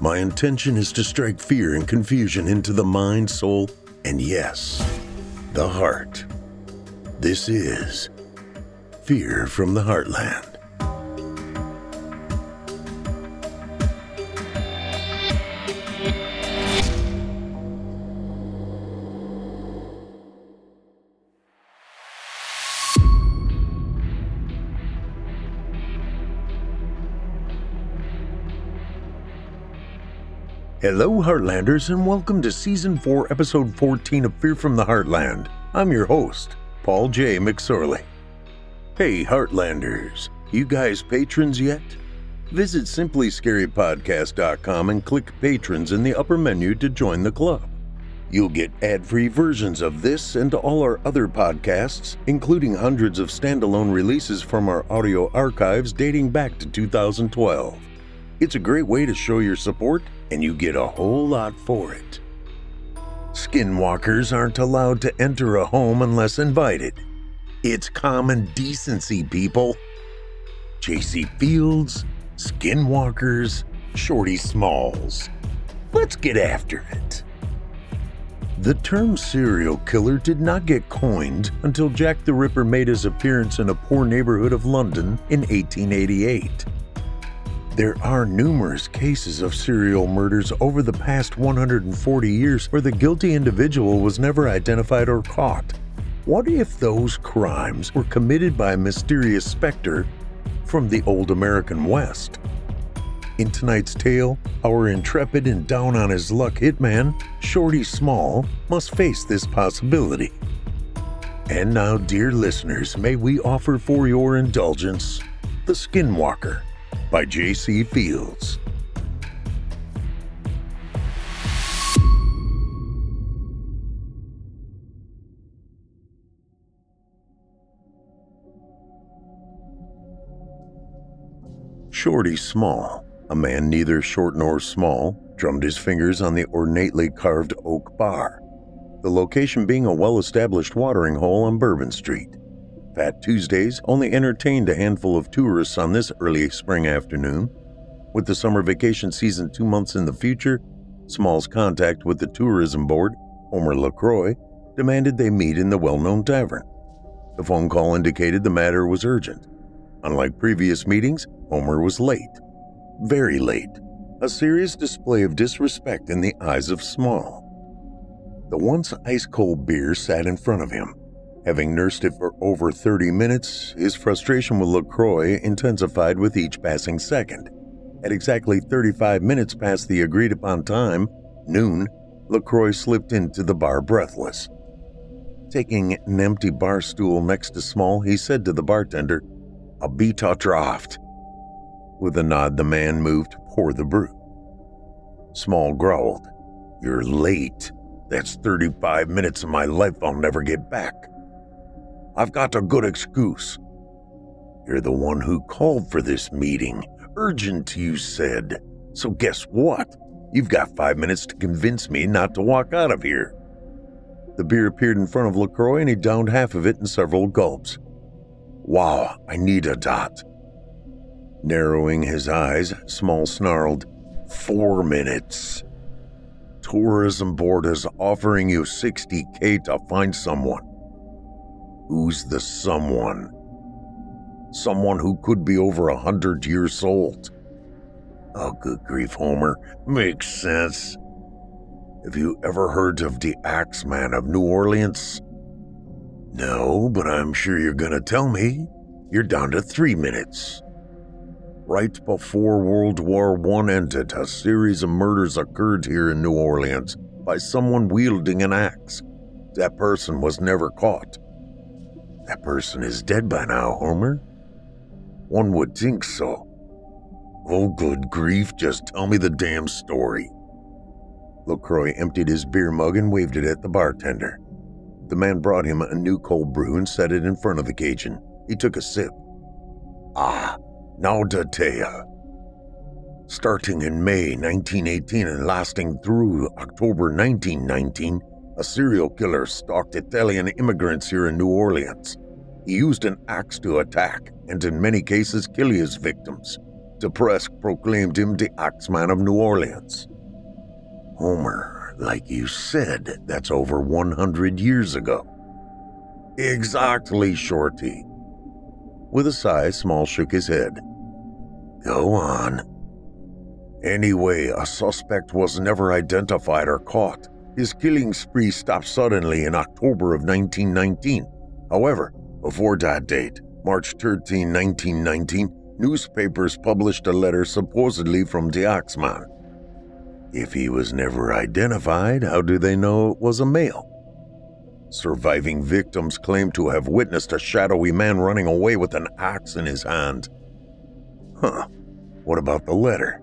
My intention is to strike fear and confusion into the mind, soul, and yes, the heart. This is Fear from the Heartland. Hello, Heartlanders, and welcome to Season 4, Episode 14 of Fear from the Heartland. I'm your host, Paul J. McSorley. Hey, Heartlanders, you guys patrons yet? Visit simplyscarypodcast.com and click Patrons in the upper menu to join the club. You'll get ad free versions of this and all our other podcasts, including hundreds of standalone releases from our audio archives dating back to 2012. It's a great way to show your support, and you get a whole lot for it. Skinwalkers aren't allowed to enter a home unless invited. It's common decency, people. JC Fields, Skinwalkers, Shorty Smalls. Let's get after it. The term serial killer did not get coined until Jack the Ripper made his appearance in a poor neighborhood of London in 1888. There are numerous cases of serial murders over the past 140 years where the guilty individual was never identified or caught. What if those crimes were committed by a mysterious specter from the old American West? In tonight's tale, our intrepid and down on his luck hitman, Shorty Small, must face this possibility. And now, dear listeners, may we offer for your indulgence The Skinwalker by J.C. Fields. Shorty Small, a man neither short nor small, drummed his fingers on the ornately carved oak bar, the location being a well established watering hole on Bourbon Street. Fat Tuesdays only entertained a handful of tourists on this early spring afternoon. With the summer vacation season two months in the future, Small's contact with the tourism board, Homer LaCroix, demanded they meet in the well known tavern. The phone call indicated the matter was urgent. Unlike previous meetings, Homer was late. Very late. A serious display of disrespect in the eyes of Small. The once ice cold beer sat in front of him, Having nursed it for over 30 minutes, his frustration with LaCroix intensified with each passing second. At exactly 35 minutes past the agreed upon time, noon, LaCroix slipped into the bar breathless. Taking an empty bar stool next to Small, he said to the bartender, Abita draft. With a nod, the man moved to pour the brew. Small growled, You're late. That's 35 minutes of my life I'll never get back. I've got a good excuse. You're the one who called for this meeting. Urgent, you said. So guess what? You've got five minutes to convince me not to walk out of here. The beer appeared in front of LaCroix and he downed half of it in several gulps. Wow, I need a dot. Narrowing his eyes, Small snarled, Four minutes. Tourism Board is offering you 60K to find someone. Who's the someone? Someone who could be over a hundred years old. Oh, good grief, Homer. Makes sense. Have you ever heard of the Axeman of New Orleans? No, but I'm sure you're gonna tell me. You're down to three minutes. Right before World War I ended, a series of murders occurred here in New Orleans by someone wielding an axe. That person was never caught. That person is dead by now, Homer. One would think so. Oh, good grief, just tell me the damn story. LaCroix emptied his beer mug and waved it at the bartender. The man brought him a new cold brew and set it in front of the Cajun. He took a sip. Ah, now tale. Starting in May 1918 and lasting through October 1919, a serial killer stalked Italian immigrants here in New Orleans. He used an axe to attack and, in many cases, kill his victims. The press proclaimed him the Axeman of New Orleans. Homer, like you said, that's over 100 years ago. Exactly, Shorty. With a sigh, Small shook his head. Go on. Anyway, a suspect was never identified or caught. His killing spree stopped suddenly in October of 1919. However, before that date, March 13, 1919, newspapers published a letter supposedly from the. If he was never identified, how do they know it was a male? Surviving victims claim to have witnessed a shadowy man running away with an axe in his hand. Huh, what about the letter?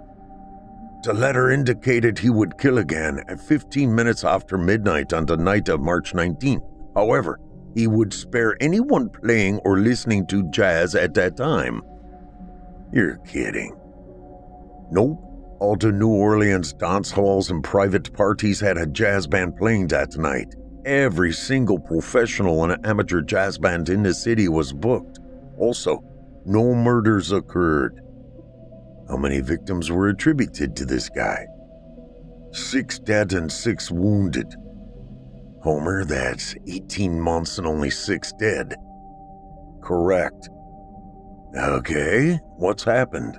The letter indicated he would kill again at 15 minutes after midnight on the night of March 19. However, he would spare anyone playing or listening to jazz at that time. You're kidding. Nope. All the New Orleans dance halls and private parties had a jazz band playing that night. Every single professional and amateur jazz band in the city was booked. Also, no murders occurred. How many victims were attributed to this guy? Six dead and six wounded. Homer, that's 18 months and only six dead. Correct. Okay, what's happened?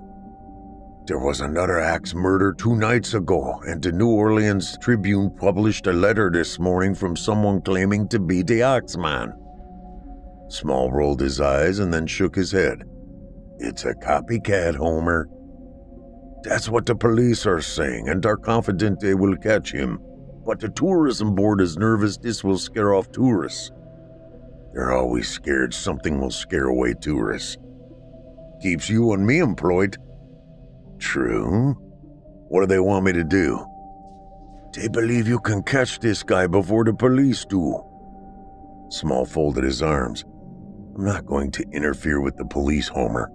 There was another axe murder two nights ago, and the New Orleans Tribune published a letter this morning from someone claiming to be the Axeman. Small rolled his eyes and then shook his head. It's a copycat, Homer. That's what the police are saying, and are confident they will catch him. But the tourism board is nervous this will scare off tourists. They're always scared something will scare away tourists. Keeps you and me employed. True. What do they want me to do? They believe you can catch this guy before the police do. Small folded his arms. I'm not going to interfere with the police, Homer.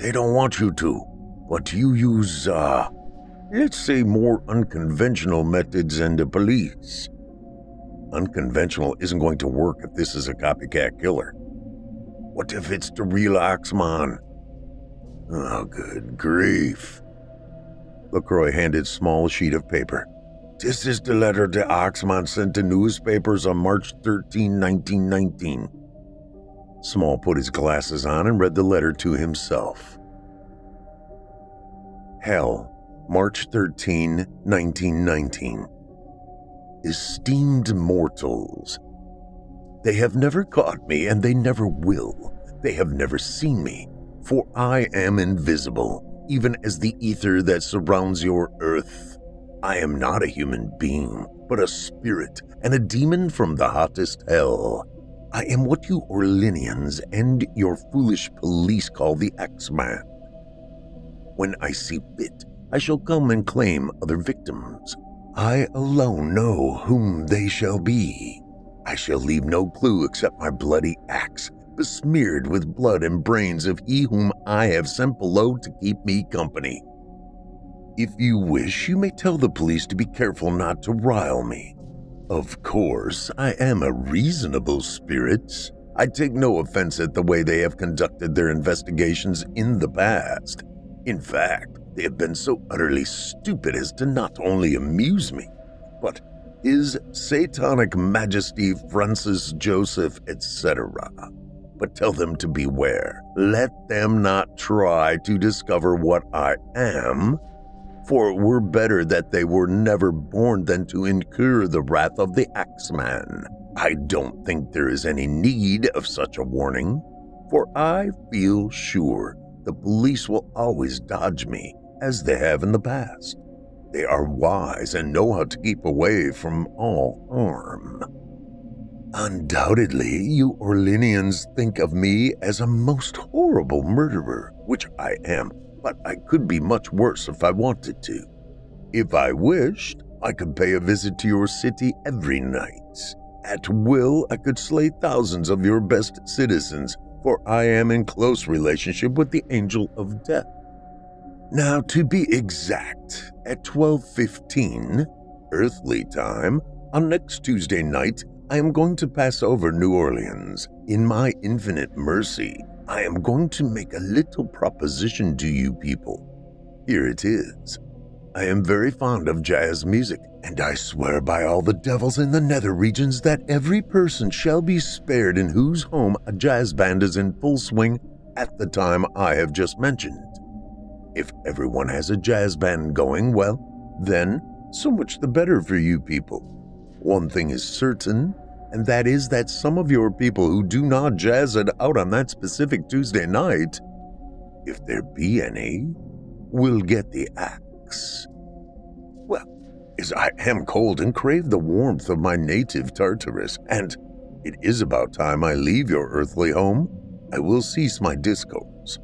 They don't want you to, but you use, uh, let's say more unconventional methods than the police. Unconventional isn't going to work if this is a copycat killer. What if it's the real Axeman? Oh, good grief. LaCroix handed Small a sheet of paper. This is the letter the Axeman sent to newspapers on March 13, 1919. Small put his glasses on and read the letter to himself. Hell, March 13, 1919. Esteemed mortals, they have never caught me and they never will. They have never seen me for I am invisible, even as the ether that surrounds your earth. I am not a human being, but a spirit and a demon from the hottest hell. I am what you Orleanians and your foolish police call the Axeman. When I see fit, I shall come and claim other victims. I alone know whom they shall be. I shall leave no clue except my bloody axe besmeared with blood and brains of he whom I have sent below to keep me company. If you wish, you may tell the police to be careful not to rile me. Of course, I am a reasonable spirit. I take no offense at the way they have conducted their investigations in the past. In fact, they have been so utterly stupid as to not only amuse me, but His Satanic Majesty Francis Joseph, etc but tell them to beware. Let them not try to discover what I am, for it were better that they were never born than to incur the wrath of the Axeman. I don't think there is any need of such a warning, for I feel sure the police will always dodge me, as they have in the past. They are wise and know how to keep away from all harm. Undoubtedly, you Orleanians think of me as a most horrible murderer, which I am. but I could be much worse if I wanted to. If I wished, I could pay a visit to your city every night. At will, I could slay thousands of your best citizens, for I am in close relationship with the angel of death. Now, to be exact, at 12:15 earthly time on next Tuesday night, I am going to pass over New Orleans. In my infinite mercy, I am going to make a little proposition to you people. Here it is. I am very fond of jazz music, and I swear by all the devils in the nether regions that every person shall be spared in whose home a jazz band is in full swing at the time I have just mentioned. If everyone has a jazz band going, well, then so much the better for you people. One thing is certain, and that is that some of your people who do not jazz it out on that specific Tuesday night, if there be any, will get the Well, as I am cold and crave the warmth of my native Tartarus, and it is about time I leave your earthly home, I will cease my discourse,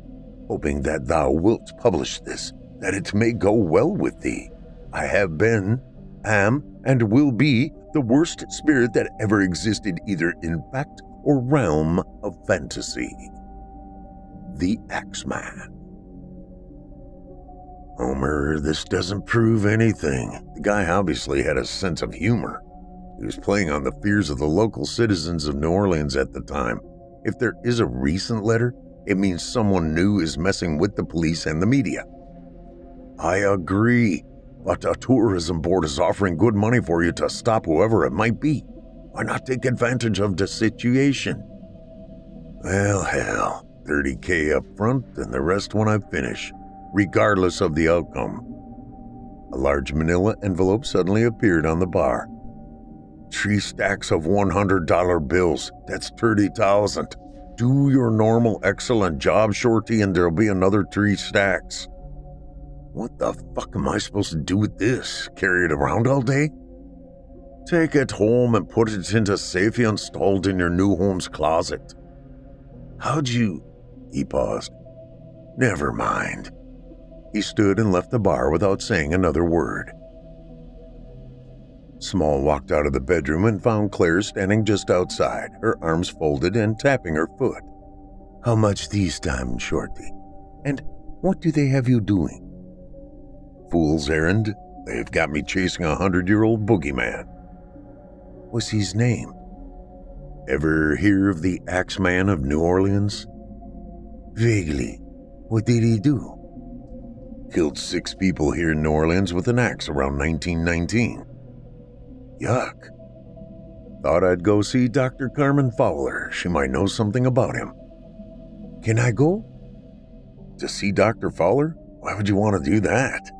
hoping that thou wilt publish this, that it may go well with thee. I have been, am, and will be the worst spirit that ever existed, either in fact or realm of fantasy. The Axeman. Homer, this doesn't prove anything. The guy obviously had a sense of humor. He was playing on the fears of the local citizens of New Orleans at the time. If there is a recent letter, it means someone new is messing with the police and the media. I agree, but a tourism board is offering good money for you to stop whoever it might be. Why not take advantage of the situation? Well, hell, 30k up front and the rest when I finish regardless of the outcome. A large manila envelope suddenly appeared on the bar. Three stacks of $100 bills. That's 30,000. Do your normal excellent job, Shorty, and there'll be another three stacks. What the fuck am I supposed to do with this? Carry it around all day? Take it home and put it into a safe you installed in your new home's closet. How'd you. He paused. Never mind. He stood and left the bar without saying another word. Small walked out of the bedroom and found Claire standing just outside, her arms folded and tapping her foot. How much these time, Shorty? And what do they have you doing? Fool's errand. They've got me chasing a hundred year old boogeyman. What's his name? Ever hear of the Axeman of New Orleans? Vaguely. What did he do? Killed six people here in New Orleans with an axe around 1919. Yuck. Thought I'd go see Dr. Carmen Fowler. She might know something about him. Can I go? To see Dr. Fowler? Why would you want to do that?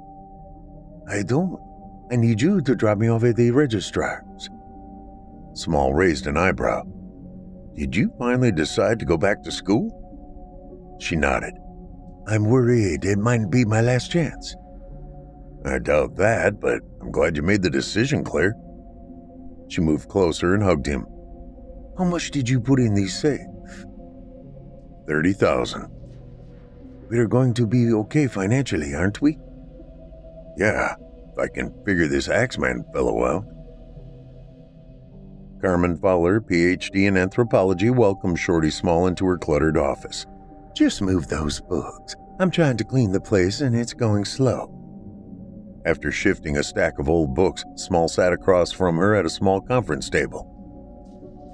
I don't. I need you to drop me off at the registrar's. Small raised an eyebrow. Did you finally decide to go back to school? She nodded. I'm worried it might be my last chance. I doubt that, but I'm glad you made the decision, Claire. She moved closer and hugged him. How much did you put in the safe? 30,000. We're going to be okay financially, aren't we? Yeah, if I can figure this Axeman fellow out. Carmen Fowler, PhD in anthropology, welcomed Shorty Small into her cluttered office. Just move those books. I'm trying to clean the place and it's going slow. After shifting a stack of old books, Small sat across from her at a small conference table.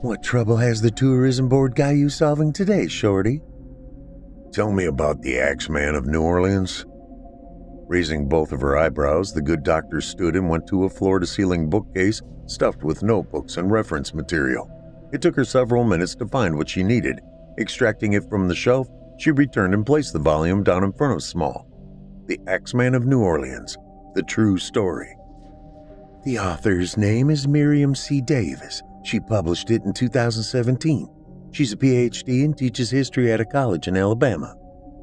What trouble has the tourism board got you solving today, Shorty? Tell me about the Axeman of New Orleans. Raising both of her eyebrows, the good doctor stood and went to a floor to ceiling bookcase stuffed with notebooks and reference material. It took her several minutes to find what she needed. Extracting it from the shelf, she returned and placed the volume down in front of Small. The Axeman of New Orleans, the true story. The author's name is Miriam C. Davis. She published it in 2017. She's a PhD and teaches history at a college in Alabama.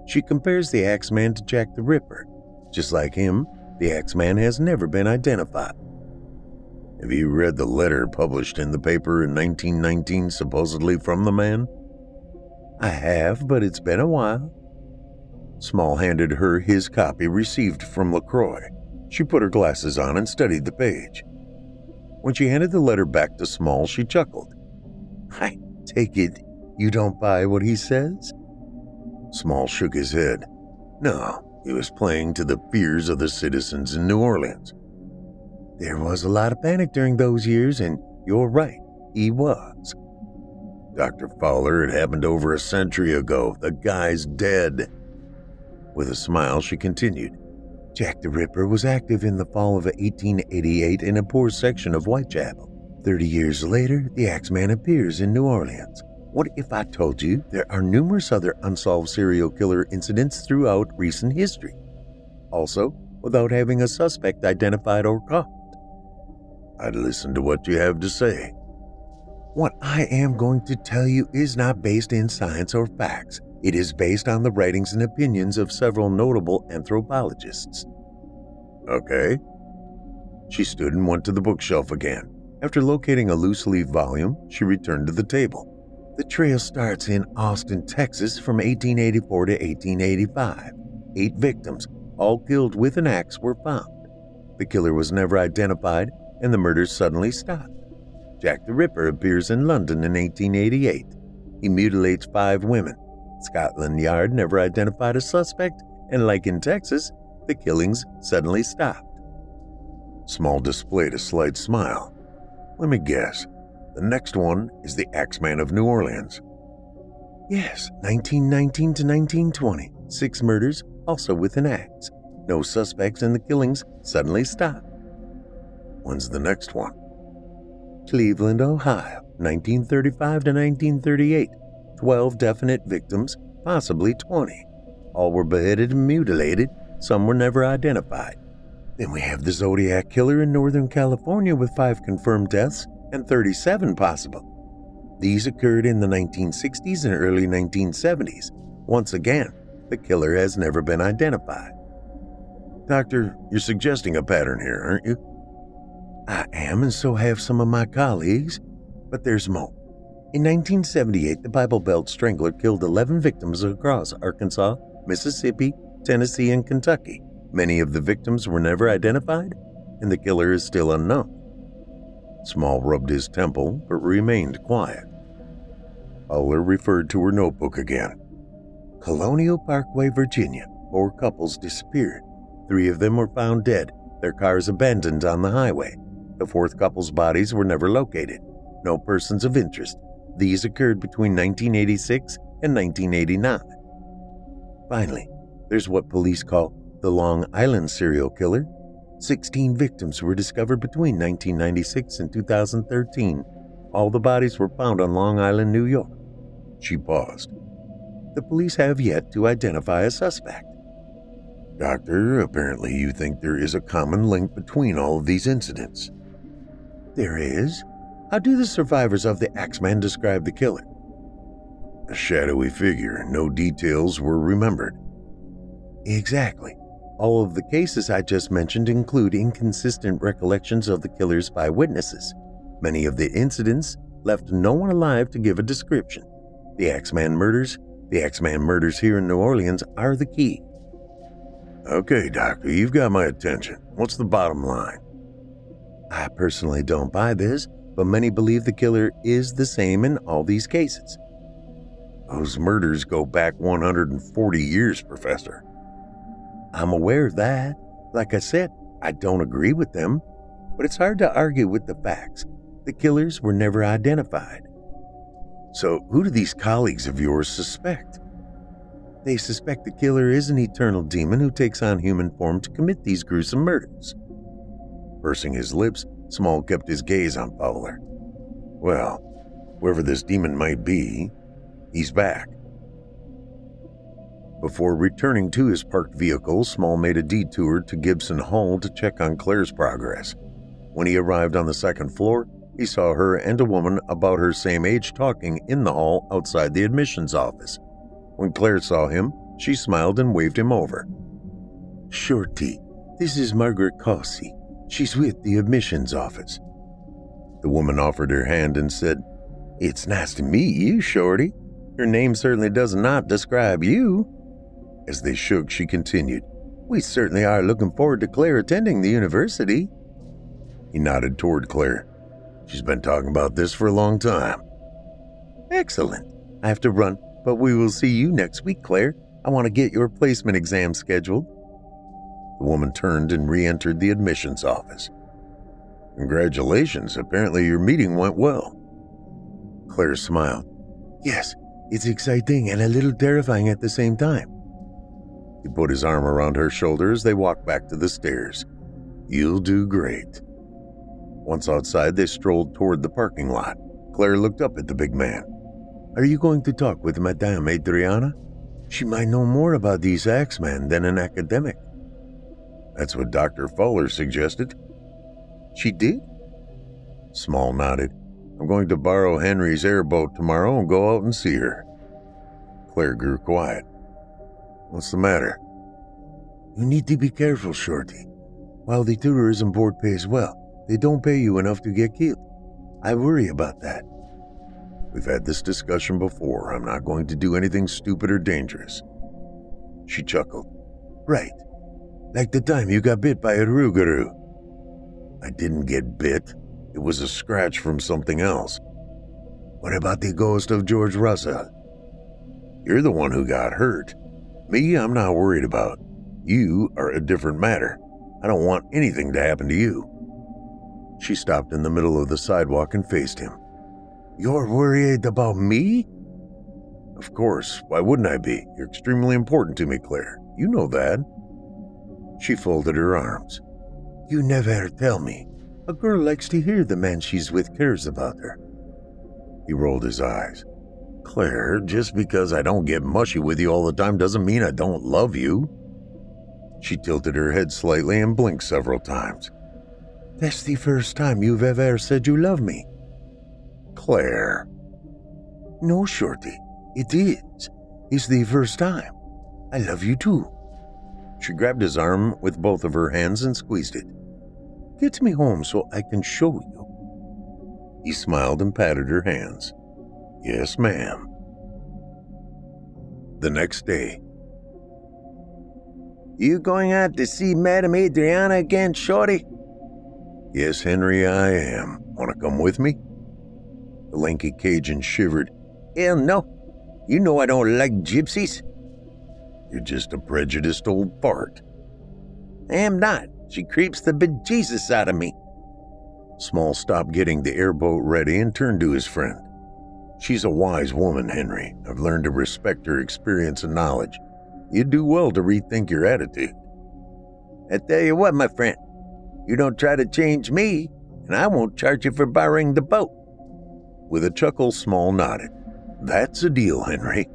She compares the Axeman to Jack the Ripper. Just like him, the Axeman has never been identified. Have you read the letter published in the paper in 1919 supposedly from the man? I have, but it's been a while. Small handed her his copy received from LaCroix. She put her glasses on and studied the page. When she handed the letter back to Small, she chuckled. I take it you don't buy what he says? Small shook his head. No, he was playing to the fears of the citizens in New Orleans. There was a lot of panic during those years, and you're right, he was. Dr. Fowler, it happened over a century ago. The guy's dead. With a smile, she continued. Jack the Ripper was active in the fall of 1888 in a poor section of Whitechapel. Thirty years later, the Axeman appears in New Orleans. What if I told you there are numerous other unsolved serial killer incidents throughout recent history? Also, without having a suspect identified or caught. I'd listen to what you have to say. What I am going to tell you is not based in science or facts. It is based on the writings and opinions of several notable anthropologists. Okay. She stood and went to the bookshelf again. After locating a loose leaf volume, she returned to the table. The trail starts in Austin, Texas from 1884 to 1885. Eight victims, all killed with an axe, were found. The killer was never identified, and the murders suddenly stopped. Jack the Ripper appears in London in 1888. He mutilates five women, Scotland Yard never identified a suspect, and like in Texas, the killings suddenly stopped. Small displayed a slight smile. Let me guess. The next one is the Axeman of New Orleans. Yes, 1919 to 1920. Six murders, also with an axe. No suspects, and the killings suddenly stopped. When's the next one? Cleveland, Ohio, 1935 to 1938. 12 definite victims, possibly 20. All were beheaded and mutilated, some were never identified. Then we have the Zodiac Killer in Northern California with 5 confirmed deaths and 37 possible. These occurred in the 1960s and early 1970s. Once again, the killer has never been identified. Doctor, you're suggesting a pattern here, aren't you? I am, and so have some of my colleagues, but there's more. In 1978, the Bible Belt Strangler killed 11 victims across Arkansas, Mississippi, Tennessee, and Kentucky. Many of the victims were never identified, and the killer is still unknown. Small rubbed his temple, but remained quiet. Fowler referred to her notebook again. Colonial Parkway, Virginia. Four couples disappeared. Three of them were found dead, their cars abandoned on the highway. The fourth couple's bodies were never located. No persons of interest these occurred between 1986 and 1989. Finally, there's what police call the Long Island serial killer. 16 victims were discovered between 1996 and 2013. All the bodies were found on Long Island, New York. She paused. The police have yet to identify a suspect. Doctor, apparently you think there is a common link between all of these incidents. There is, how do the survivors of the Axeman describe the killer? A shadowy figure, no details were remembered. Exactly. All of the cases I just mentioned include inconsistent recollections of the killers by witnesses. Many of the incidents left no one alive to give a description. The Axeman murders, the Axeman murders here in New Orleans are the key. Okay, Doctor, you've got my attention. What's the bottom line? I personally don't buy this, but many believe the killer is the same in all these cases. Those murders go back 140 years, Professor. I'm aware of that. Like I said, I don't agree with them, but it's hard to argue with the facts. The killers were never identified. So, who do these colleagues of yours suspect? They suspect the killer is an eternal demon who takes on human form to commit these gruesome murders. Pursing his lips, Small kept his gaze on Fowler. Well, whoever this demon might be, he's back. Before returning to his parked vehicle, Small made a detour to Gibson Hall to check on Claire's progress. When he arrived on the second floor, he saw her and a woman about her same age talking in the hall outside the admissions office. When Claire saw him, she smiled and waved him over. Shorty, this is Margaret Cossey. She's with the admissions office. The woman offered her hand and said, It's nice to meet you, Shorty. Your name certainly does not describe you. As they shook, she continued, We certainly are looking forward to Claire attending the university. He nodded toward Claire. She's been talking about this for a long time. Excellent. I have to run, but we will see you next week, Claire. I want to get your placement exam scheduled. The woman turned and re entered the admissions office. Congratulations. Apparently, your meeting went well. Claire smiled. Yes, it's exciting and a little terrifying at the same time. He put his arm around her shoulder as they walked back to the stairs. You'll do great. Once outside, they strolled toward the parking lot. Claire looked up at the big man. Are you going to talk with Madame Adriana? She might know more about these Axemen than an academic. That's what Dr. Fowler suggested. She did? Small nodded. I'm going to borrow Henry's airboat tomorrow and go out and see her. Claire grew quiet. What's the matter? You need to be careful, Shorty. While the tourism board pays well, they don't pay you enough to get killed. I worry about that. We've had this discussion before. I'm not going to do anything stupid or dangerous. She chuckled. Right. Like the time you got bit by a rougarou. I didn't get bit. It was a scratch from something else. What about the ghost of George Russell? You're the one who got hurt. Me, I'm not worried about. You are a different matter. I don't want anything to happen to you. She stopped in the middle of the sidewalk and faced him. You're worried about me? Of course, why wouldn't I be? You're extremely important to me, Claire. You know that. She folded her arms. You never tell me. A girl likes to hear the man she's with cares about her. He rolled his eyes. Claire, just because I don't get mushy with you all the time doesn't mean I don't love you. She tilted her head slightly and blinked several times. That's the first time you've ever said you love me. Claire. No, Shorty, it is. It's the first time. I love you too. She grabbed his arm with both of her hands and squeezed it. Get me home so I can show you. He smiled and patted her hands. Yes, ma'am. The next day. You going out to see Madame Adriana again, Shorty? Yes, Henry, I am. Want to come with me? The lanky Cajun shivered. Hell no. You know I don't like gypsies. You're just a prejudiced old fart. I am not. She creeps the bejesus out of me. Small stopped getting the airboat ready and turned to his friend. She's a wise woman, Henry. I've learned to respect her experience and knowledge. You'd do well to rethink your attitude. I tell you what, my friend, you don't try to change me, and I won't charge you for borrowing the boat. With a chuckle, Small nodded. That's a deal, Henry.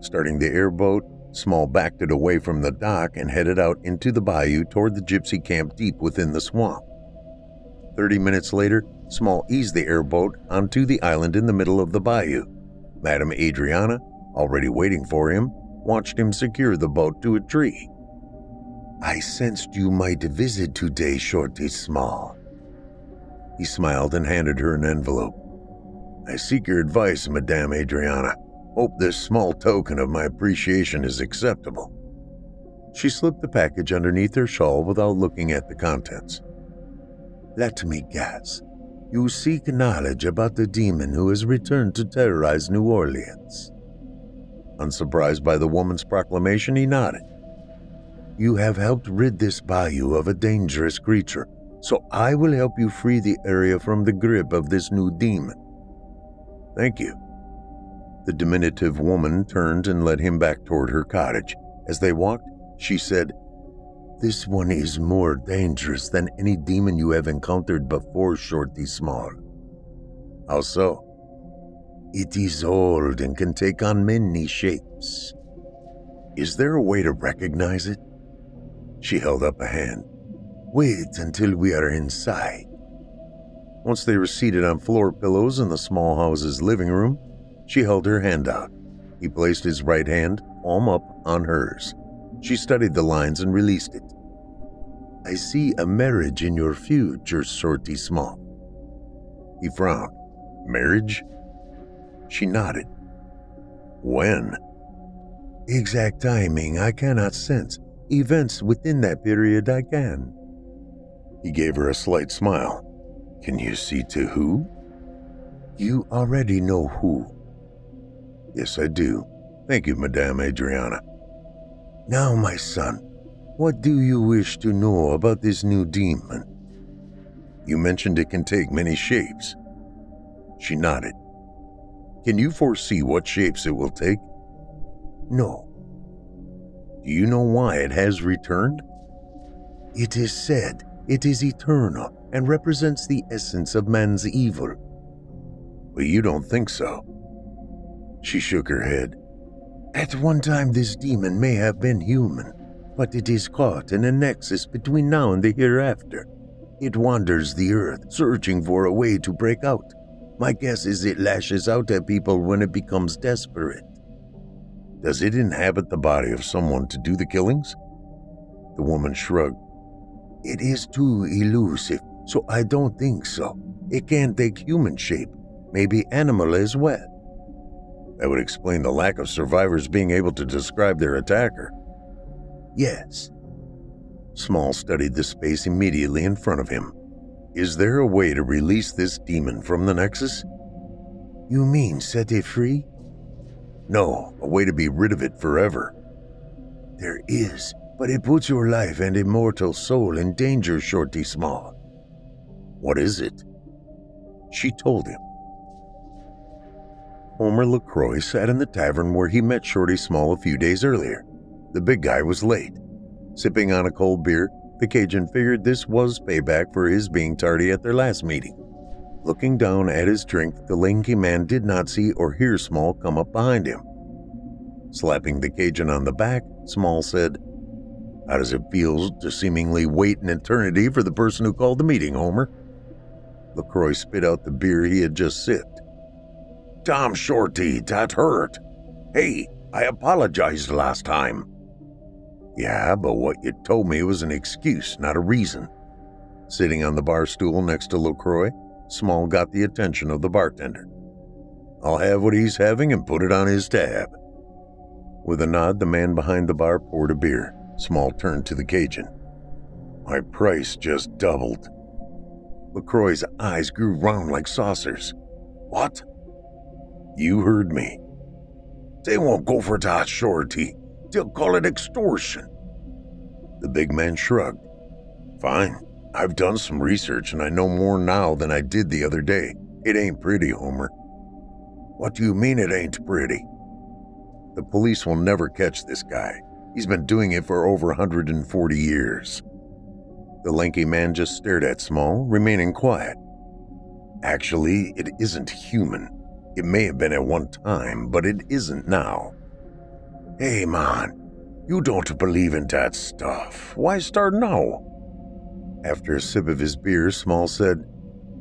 Starting the airboat, Small backed it away from the dock and headed out into the bayou toward the gypsy camp deep within the swamp. Thirty minutes later, Small eased the airboat onto the island in the middle of the bayou. Madame Adriana, already waiting for him, watched him secure the boat to a tree. I sensed you might visit today, Shorty Small. He smiled and handed her an envelope. I seek your advice, Madame Adriana. Hope this small token of my appreciation is acceptable. She slipped the package underneath her shawl without looking at the contents. Let me guess. You seek knowledge about the demon who has returned to terrorize New Orleans. Unsurprised by the woman's proclamation, he nodded. You have helped rid this bayou of a dangerous creature, so I will help you free the area from the grip of this new demon. Thank you. The diminutive woman turned and led him back toward her cottage. As they walked, she said, This one is more dangerous than any demon you have encountered before, Shorty Small. How so? It is old and can take on many shapes. Is there a way to recognize it? She held up a hand. Wait until we are inside. Once they were seated on floor pillows in the small house's living room, she held her hand out. He placed his right hand, palm up, on hers. She studied the lines and released it. I see a marriage in your future, Shorty Small. He frowned. Marriage? She nodded. When? Exact timing I cannot sense. Events within that period I can. He gave her a slight smile. Can you see to who? You already know who. Yes, I do. Thank you, Madame Adriana. Now, my son, what do you wish to know about this new demon? You mentioned it can take many shapes. She nodded. Can you foresee what shapes it will take? No. Do you know why it has returned? It is said it is eternal and represents the essence of man's evil. But you don't think so. She shook her head. At one time, this demon may have been human, but it is caught in a nexus between now and the hereafter. It wanders the earth, searching for a way to break out. My guess is it lashes out at people when it becomes desperate. Does it inhabit the body of someone to do the killings? The woman shrugged. It is too elusive, so I don't think so. It can take human shape, maybe animal as well. That would explain the lack of survivors being able to describe their attacker. Yes. Small studied the space immediately in front of him. Is there a way to release this demon from the Nexus? You mean set it free? No, a way to be rid of it forever. There is, but it puts your life and immortal soul in danger, Shorty Small. What is it? She told him. Homer LaCroix sat in the tavern where he met Shorty Small a few days earlier. The big guy was late. Sipping on a cold beer, the Cajun figured this was payback for his being tardy at their last meeting. Looking down at his drink, the lanky man did not see or hear Small come up behind him. Slapping the Cajun on the back, Small said, How does it feel to seemingly wait an eternity for the person who called the meeting, Homer? LaCroix spit out the beer he had just sipped. Tom Shorty, that hurt. Hey, I apologized last time. Yeah, but what you told me was an excuse, not a reason. Sitting on the bar stool next to LaCroix, Small got the attention of the bartender. I'll have what he's having and put it on his tab. With a nod, the man behind the bar poured a beer. Small turned to the Cajun. My price just doubled. LaCroix's eyes grew round like saucers. What? You heard me. They won't go for that, Shorty. They'll call it extortion. The big man shrugged. Fine. I've done some research and I know more now than I did the other day. It ain't pretty, Homer. What do you mean it ain't pretty? The police will never catch this guy. He's been doing it for over 140 years. The lanky man just stared at Small, remaining quiet. Actually, it isn't human. It may have been at one time, but it isn't now. Hey, man, you don't believe in that stuff. Why start now? After a sip of his beer, Small said,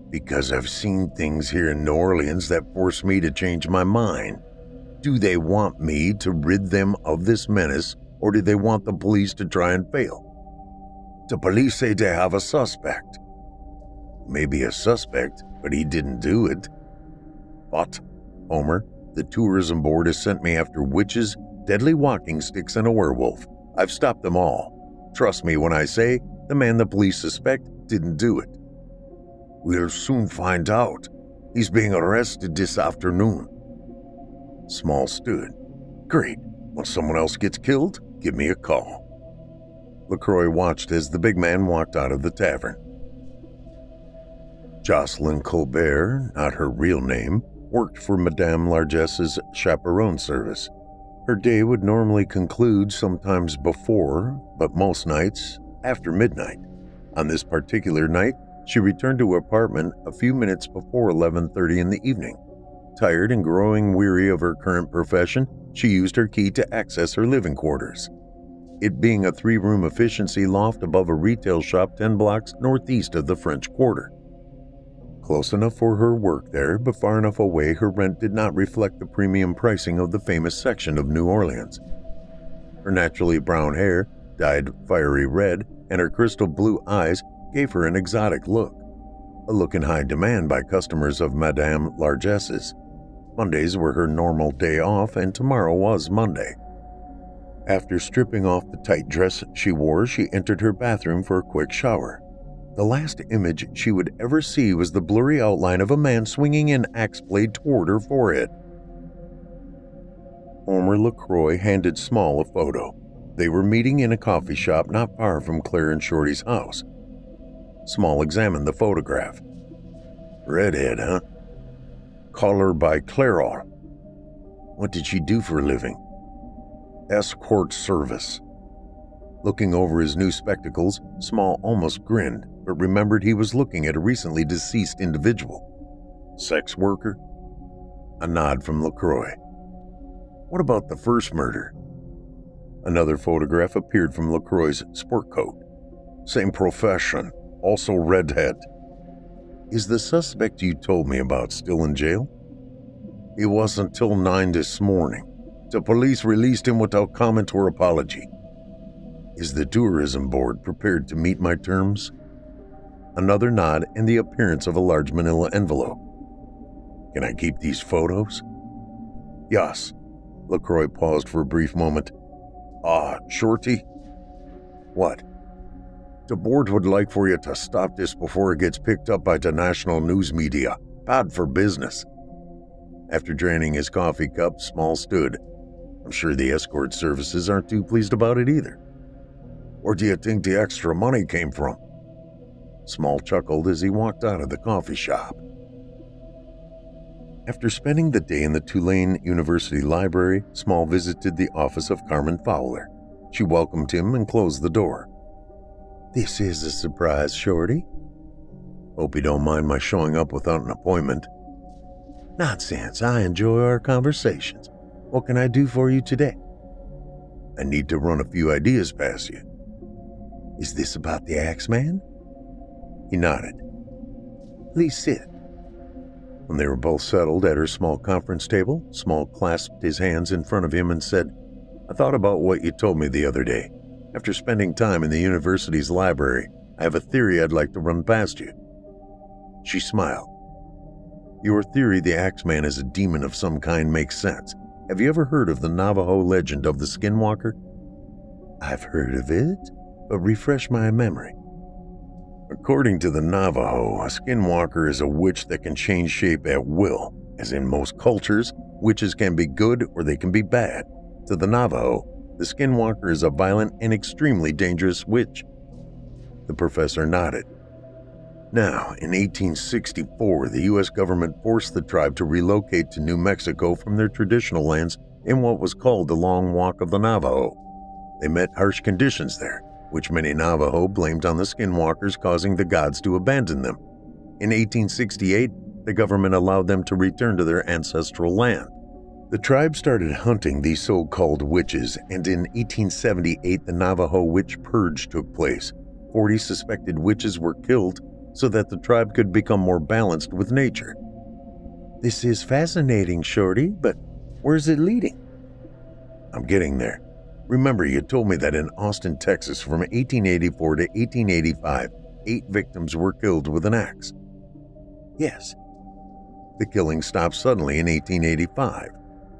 Because I've seen things here in New Orleans that force me to change my mind. Do they want me to rid them of this menace, or do they want the police to try and fail? The police say they have a suspect. Maybe a suspect, but he didn't do it. But, Homer, the tourism board has sent me after witches, deadly walking sticks, and a werewolf. I've stopped them all. Trust me when I say the man the police suspect didn't do it. We'll soon find out. He's being arrested this afternoon. Small stood. Great. When someone else gets killed, give me a call. LaCroix watched as the big man walked out of the tavern. Jocelyn Colbert, not her real name, worked for Madame Largesse's chaperone service. Her day would normally conclude sometimes before, but most nights after midnight. On this particular night, she returned to her apartment a few minutes before 11:30 in the evening. Tired and growing weary of her current profession, she used her key to access her living quarters. It being a three-room efficiency loft above a retail shop 10 blocks northeast of the French Quarter. Close enough for her work there, but far enough away her rent did not reflect the premium pricing of the famous section of New Orleans. Her naturally brown hair, dyed fiery red, and her crystal blue eyes gave her an exotic look, a look in high demand by customers of Madame Largesse's. Mondays were her normal day off, and tomorrow was Monday. After stripping off the tight dress she wore, she entered her bathroom for a quick shower. The last image she would ever see was the blurry outline of a man swinging an axe blade toward her forehead. Homer LaCroix handed Small a photo. They were meeting in a coffee shop not far from Claire and Shorty's house. Small examined the photograph. Redhead, huh? Caller by Clairol. What did she do for a living? Escort service. Looking over his new spectacles, Small almost grinned, but remembered he was looking at a recently deceased individual. Sex worker? A nod from LaCroix. What about the first murder? Another photograph appeared from LaCroix's sport coat. Same profession, also redhead. Is the suspect you told me about still in jail? It wasn't until 9 this morning. The police released him without comment or apology. Is the tourism board prepared to meet my terms? Another nod and the appearance of a large manila envelope. Can I keep these photos? Yes. LaCroix paused for a brief moment. Ah, Shorty? What? The board would like for you to stop this before it gets picked up by the national news media. Bad for business. After draining his coffee cup, Small stood. I'm sure the escort services aren't too pleased about it either. Where do you think the extra money came from? Small chuckled as he walked out of the coffee shop. After spending the day in the Tulane University Library, Small visited the office of Carmen Fowler. She welcomed him and closed the door. This is a surprise, Shorty. Hope you don't mind my showing up without an appointment. Nonsense, I enjoy our conversations. What can I do for you today? I need to run a few ideas past you. Is this about the Axeman? He nodded. Please sit. When they were both settled at her small conference table, Small clasped his hands in front of him and said, I thought about what you told me the other day. After spending time in the university's library, I have a theory I'd like to run past you. She smiled. Your theory the Axeman is a demon of some kind makes sense. Have you ever heard of the Navajo legend of the Skinwalker? I've heard of it, but refresh my memory. According to the Navajo, a skinwalker is a witch that can change shape at will. As in most cultures, witches can be good or they can be bad. To the Navajo, the Skinwalker is a violent and extremely dangerous witch. The professor nodded. Now, in 1864, the U.S. government forced the tribe to relocate to New Mexico from their traditional lands in what was called the Long Walk of the Navajo. They met harsh conditions there, which many Navajo blamed on the Skinwalkers causing the gods to abandon them. In 1868, the government allowed them to return to their ancestral land. The tribe started hunting these so called witches, and in 1878, the Navajo Witch Purge took place. 40 suspected witches were killed so that the tribe could become more balanced with nature. This is fascinating, Shorty, but where's it leading? I'm getting there. Remember, you told me that in Austin, Texas, from 1884 to 1885, eight victims were killed with an axe. Yes. The killing stopped suddenly in 1885.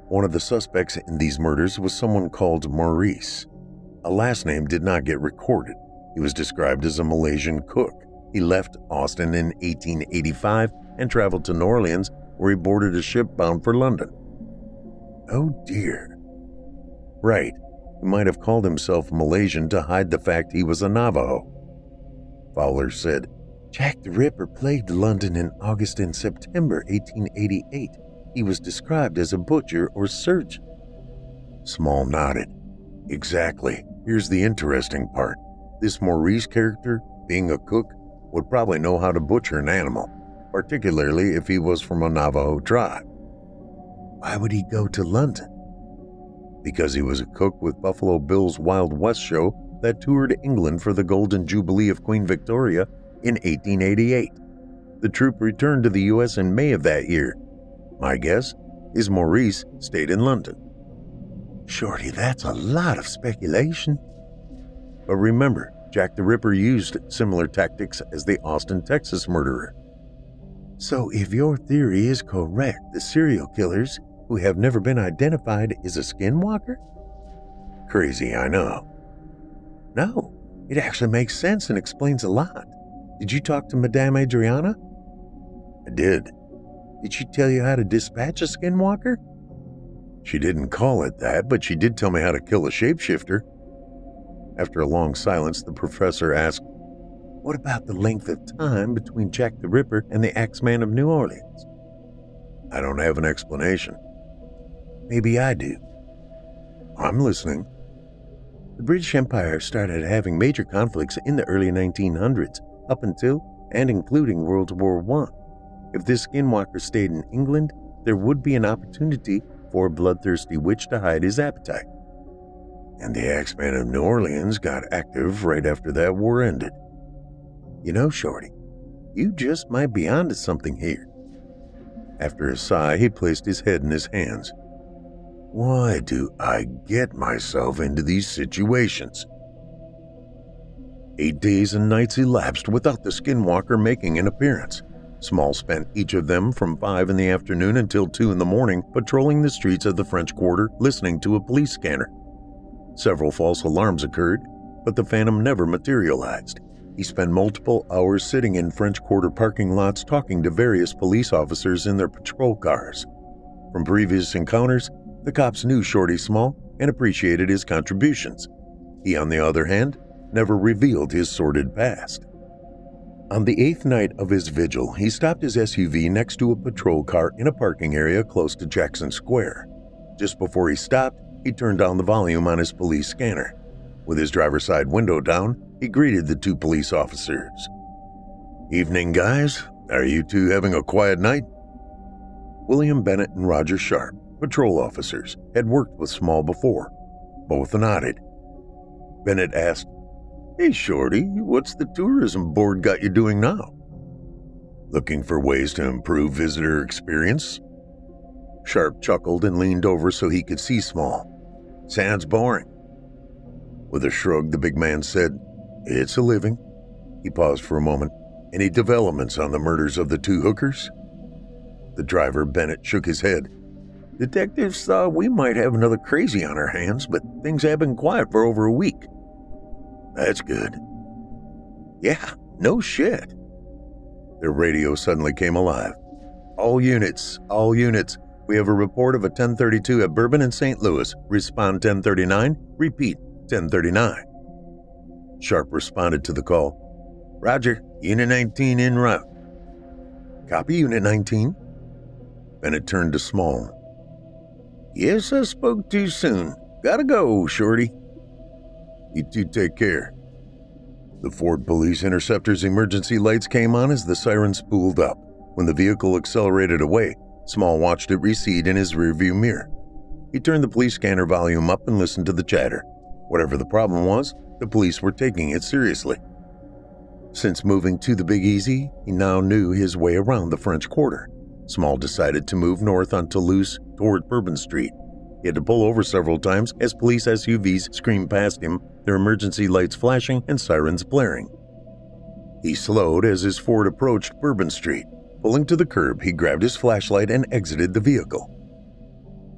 One of the suspects in these murders was someone called Maurice. A last name did not get recorded. He was described as a Malaysian cook. He left Austin in 1885 and traveled to New Orleans, where he boarded a ship bound for London. Oh dear. Right, might have called himself Malaysian to hide the fact he was a Navajo. Fowler said, Jack the Ripper plagued London in August and September 1888 he was described as a butcher or surgeon. Small nodded. Exactly. Here's the interesting part. This Maurice character, being a cook, would probably know how to butcher an animal, particularly if he was from a Navajo tribe. Why would he go to London? Because he was a cook with Buffalo Bill's Wild West show that toured England for the Golden Jubilee of Queen Victoria in 1888. The troupe returned to the U.S. in May of that year my guess is Maurice stayed in London. Shorty, that's a lot of speculation. But remember, Jack the Ripper used similar tactics as the Austin, Texas murderer. So, if your theory is correct, the serial killers, who have never been identified, is a skinwalker? Crazy, I know. No, it actually makes sense and explains a lot. Did you talk to Madame Adriana? I did. Did she tell you how to dispatch a skinwalker? She didn't call it that, but she did tell me how to kill a shapeshifter. After a long silence, the professor asked, What about the length of time between Jack the Ripper and the Axeman of New Orleans? I don't have an explanation. Maybe I do. I'm listening. The British Empire started having major conflicts in the early 1900s, up until and including World War I. If this skinwalker stayed in England, there would be an opportunity for a bloodthirsty witch to hide his appetite. And the Axeman of New Orleans got active right after that war ended. You know, Shorty, you just might be onto something here. After a sigh, he placed his head in his hands. Why do I get myself into these situations? Eight days and nights elapsed without the skinwalker making an appearance. Small spent each of them from 5 in the afternoon until 2 in the morning patrolling the streets of the French Quarter listening to a police scanner. Several false alarms occurred, but the Phantom never materialized. He spent multiple hours sitting in French Quarter parking lots talking to various police officers in their patrol cars. From previous encounters, the cops knew Shorty Small and appreciated his contributions. He, on the other hand, never revealed his sordid past. On the eighth night of his vigil, he stopped his SUV next to a patrol car in a parking area close to Jackson Square. Just before he stopped, he turned down the volume on his police scanner. With his driver's side window down, he greeted the two police officers. Evening, guys. Are you two having a quiet night? William Bennett and Roger Sharp, patrol officers, had worked with Small before. Both nodded. Bennett asked, Hey, Shorty, what's the tourism board got you doing now? Looking for ways to improve visitor experience? Sharp chuckled and leaned over so he could see Small. Sounds boring. With a shrug, the big man said, It's a living. He paused for a moment. Any developments on the murders of the two hookers? The driver, Bennett, shook his head. Detectives thought we might have another crazy on our hands, but things have been quiet for over a week. That's good. Yeah, no shit. Their radio suddenly came alive. All units, all units. We have a report of a 1032 at Bourbon and St. Louis. Respond 1039. Repeat 1039. Sharp responded to the call. Roger, Unit 19 en route. Copy, Unit 19. Bennett turned to Small. Yes, I spoke too soon. Gotta go, Shorty. You two take care. The Ford Police Interceptor's emergency lights came on as the siren spooled up. When the vehicle accelerated away, Small watched it recede in his rearview mirror. He turned the police scanner volume up and listened to the chatter. Whatever the problem was, the police were taking it seriously. Since moving to the Big Easy, he now knew his way around the French Quarter. Small decided to move north on Toulouse toward Bourbon Street. He had to pull over several times as police SUVs screamed past him, their emergency lights flashing and sirens blaring. He slowed as his Ford approached Bourbon Street. Pulling to the curb, he grabbed his flashlight and exited the vehicle.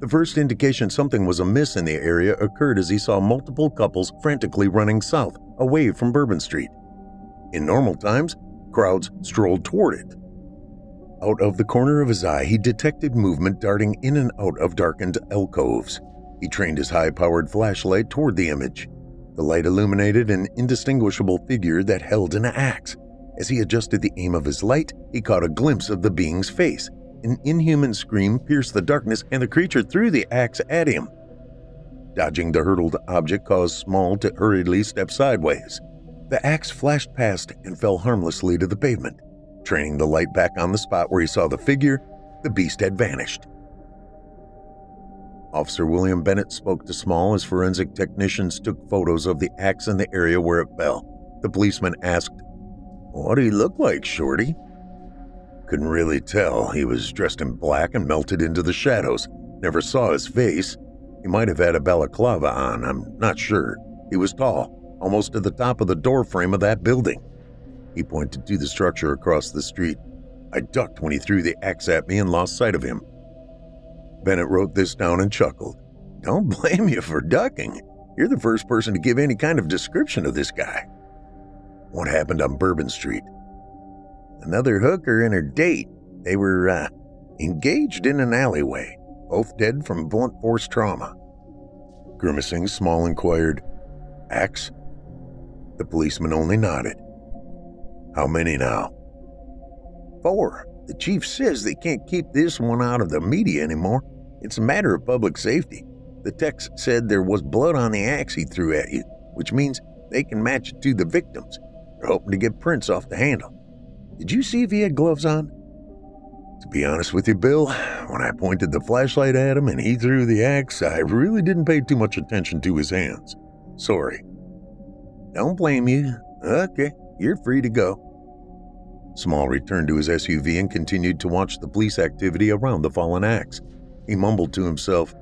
The first indication something was amiss in the area occurred as he saw multiple couples frantically running south, away from Bourbon Street. In normal times, crowds strolled toward it, out of the corner of his eye, he detected movement darting in and out of darkened alcoves. He trained his high powered flashlight toward the image. The light illuminated an indistinguishable figure that held an axe. As he adjusted the aim of his light, he caught a glimpse of the being's face. An inhuman scream pierced the darkness, and the creature threw the axe at him. Dodging the hurtled object caused Small to hurriedly step sideways. The axe flashed past and fell harmlessly to the pavement. Training the light back on the spot where he saw the figure, the beast had vanished. Officer William Bennett spoke to Small as forensic technicians took photos of the axe in the area where it fell. The policeman asked, What did he look like, Shorty? Couldn't really tell. He was dressed in black and melted into the shadows. Never saw his face. He might have had a balaclava on, I'm not sure. He was tall, almost to the top of the door frame of that building. He pointed to the structure across the street. I ducked when he threw the axe at me and lost sight of him. Bennett wrote this down and chuckled. Don't blame you for ducking. You're the first person to give any kind of description of this guy. What happened on Bourbon Street? Another hooker and her date. They were uh, engaged in an alleyway, both dead from blunt force trauma. Grimacing, Small inquired, Axe? The policeman only nodded. How many now? Four. The chief says they can't keep this one out of the media anymore. It's a matter of public safety. The text said there was blood on the axe he threw at you, which means they can match it to the victims. They're hoping to get prints off the handle. Did you see if he had gloves on? To be honest with you, Bill, when I pointed the flashlight at him and he threw the axe, I really didn't pay too much attention to his hands. Sorry. Don't blame you. Okay, you're free to go. Small returned to his SUV and continued to watch the police activity around the fallen axe. He mumbled to himself,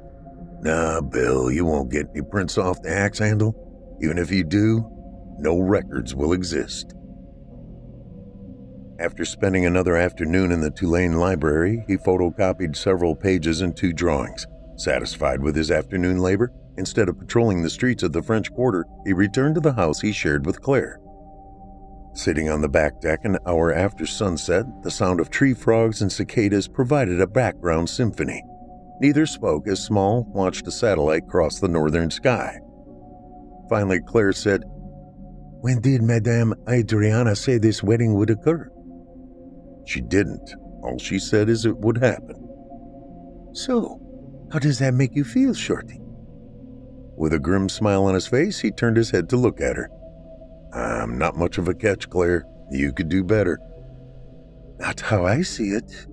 Nah, Bill, you won't get any prints off the axe handle. Even if you do, no records will exist. After spending another afternoon in the Tulane library, he photocopied several pages and two drawings. Satisfied with his afternoon labor, instead of patrolling the streets of the French Quarter, he returned to the house he shared with Claire. Sitting on the back deck an hour after sunset, the sound of tree frogs and cicadas provided a background symphony. Neither spoke as Small watched a satellite cross the northern sky. Finally, Claire said, When did Madame Adriana say this wedding would occur? She didn't. All she said is it would happen. So, how does that make you feel, Shorty? With a grim smile on his face, he turned his head to look at her. I'm not much of a catch, Claire. You could do better. Not how I see it.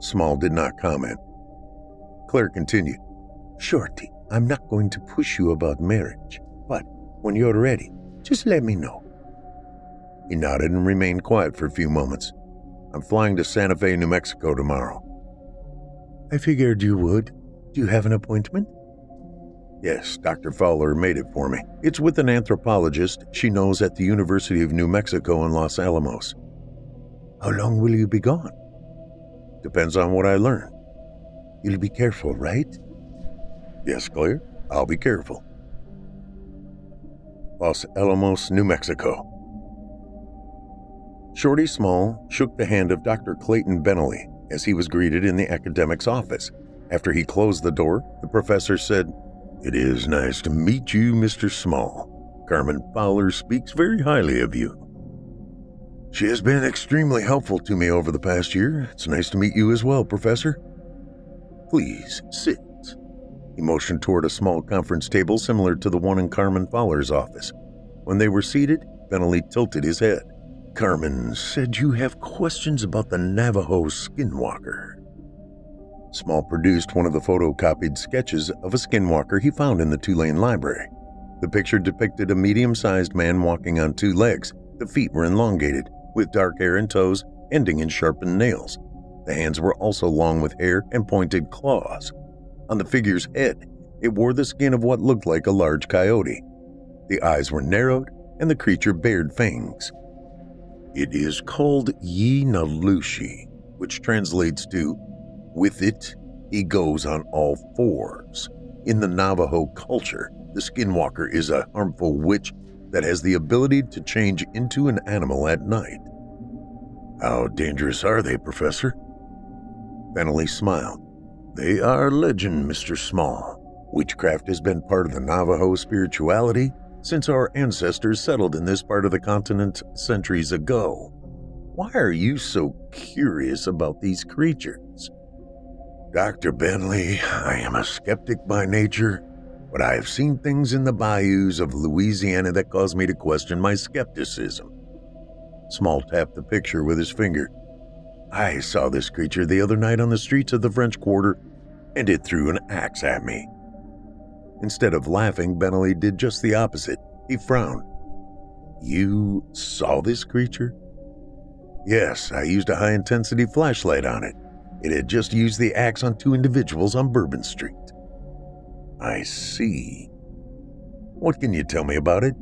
Small did not comment. Claire continued, Shorty, I'm not going to push you about marriage, but when you're ready, just let me know. He nodded and remained quiet for a few moments. I'm flying to Santa Fe, New Mexico tomorrow. I figured you would. Do you have an appointment? Yes, Dr. Fowler made it for me. It's with an anthropologist she knows at the University of New Mexico in Los Alamos. How long will you be gone? Depends on what I learn. You'll be careful, right? Yes, Claire, I'll be careful. Los Alamos, New Mexico. Shorty Small shook the hand of Dr. Clayton Bentley as he was greeted in the academic's office. After he closed the door, the professor said, It is nice to meet you, Mr. Small. Carmen Fowler speaks very highly of you. She has been extremely helpful to me over the past year. It's nice to meet you as well, Professor. Please sit. He motioned toward a small conference table similar to the one in Carmen Fowler's office. When they were seated, Bentley tilted his head. Carmen said you have questions about the Navajo skinwalker. Small produced one of the photocopied sketches of a skinwalker he found in the Tulane library. The picture depicted a medium sized man walking on two legs. The feet were elongated, with dark hair and toes ending in sharpened nails. The hands were also long with hair and pointed claws. On the figure's head, it wore the skin of what looked like a large coyote. The eyes were narrowed, and the creature bared fangs. It is called yee naaldlooshii, which translates to with it, he goes on all fours. In the Navajo culture, the skinwalker is a harmful witch that has the ability to change into an animal at night. How dangerous are they, Professor? Bentley smiled. They are legend, Mr. Small. Witchcraft has been part of the Navajo spirituality since our ancestors settled in this part of the continent centuries ago. Why are you so curious about these creatures? Dr. Bentley, I am a skeptic by nature, but I have seen things in the bayous of Louisiana that cause me to question my skepticism. Small tapped the picture with his finger. I saw this creature the other night on the streets of the French Quarter, and it threw an axe at me. Instead of laughing, Bentley did just the opposite. He frowned. You saw this creature? Yes, I used a high intensity flashlight on it. It had just used the axe on two individuals on Bourbon Street. I see. What can you tell me about it?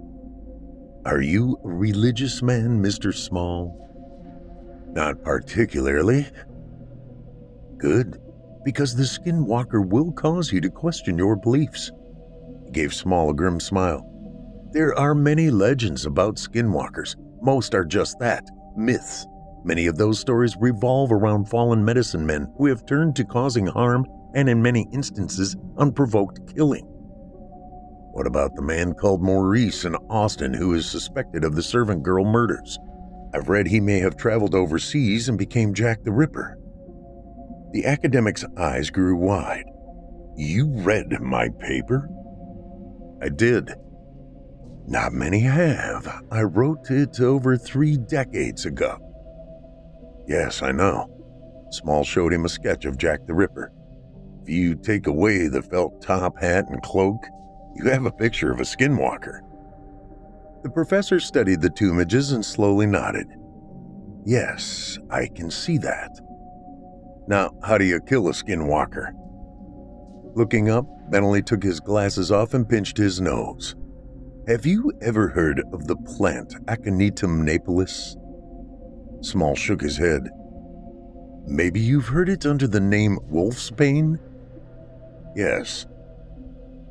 Are you a religious man, Mr. Small? Not particularly. Good, because the skinwalker will cause you to question your beliefs. gave Small a grim smile. There are many legends about skinwalkers. Most are just that myths. Many of those stories revolve around fallen medicine men who have turned to causing harm and, in many instances, unprovoked killing. What about the man called Maurice in Austin who is suspected of the servant girl murders? I've read he may have traveled overseas and became Jack the Ripper. The academic's eyes grew wide. You read my paper? I did. Not many have. I wrote it over three decades ago. Yes, I know. Small showed him a sketch of Jack the Ripper. If you take away the felt top hat and cloak, you have a picture of a skinwalker. The professor studied the two images and slowly nodded. Yes, I can see that. Now, how do you kill a skinwalker? Looking up, Bentley took his glasses off and pinched his nose. Have you ever heard of the plant Aconitum napellus? Small shook his head. Maybe you've heard it under the name wolfsbane? Yes.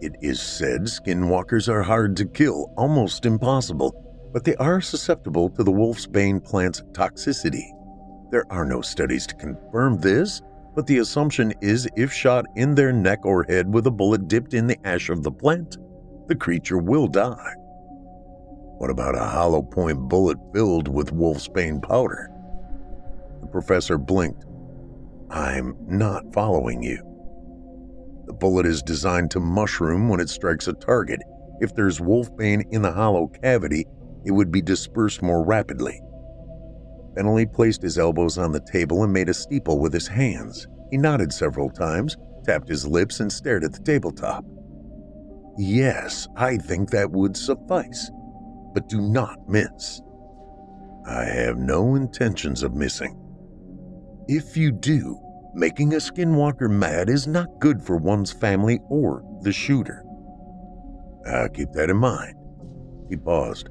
It is said skinwalkers are hard to kill, almost impossible, but they are susceptible to the wolfsbane plant's toxicity. There are no studies to confirm this, but the assumption is if shot in their neck or head with a bullet dipped in the ash of the plant, the creature will die. What about a hollow point bullet filled with wolfsbane powder? The professor blinked. I'm not following you. The bullet is designed to mushroom when it strikes a target. If there's wolfbane in the hollow cavity, it would be dispersed more rapidly. Bentley placed his elbows on the table and made a steeple with his hands. He nodded several times, tapped his lips, and stared at the tabletop. Yes, I think that would suffice. But do not miss. I have no intentions of missing. If you do, making a skinwalker mad is not good for one's family or the shooter. I'll keep that in mind. He paused.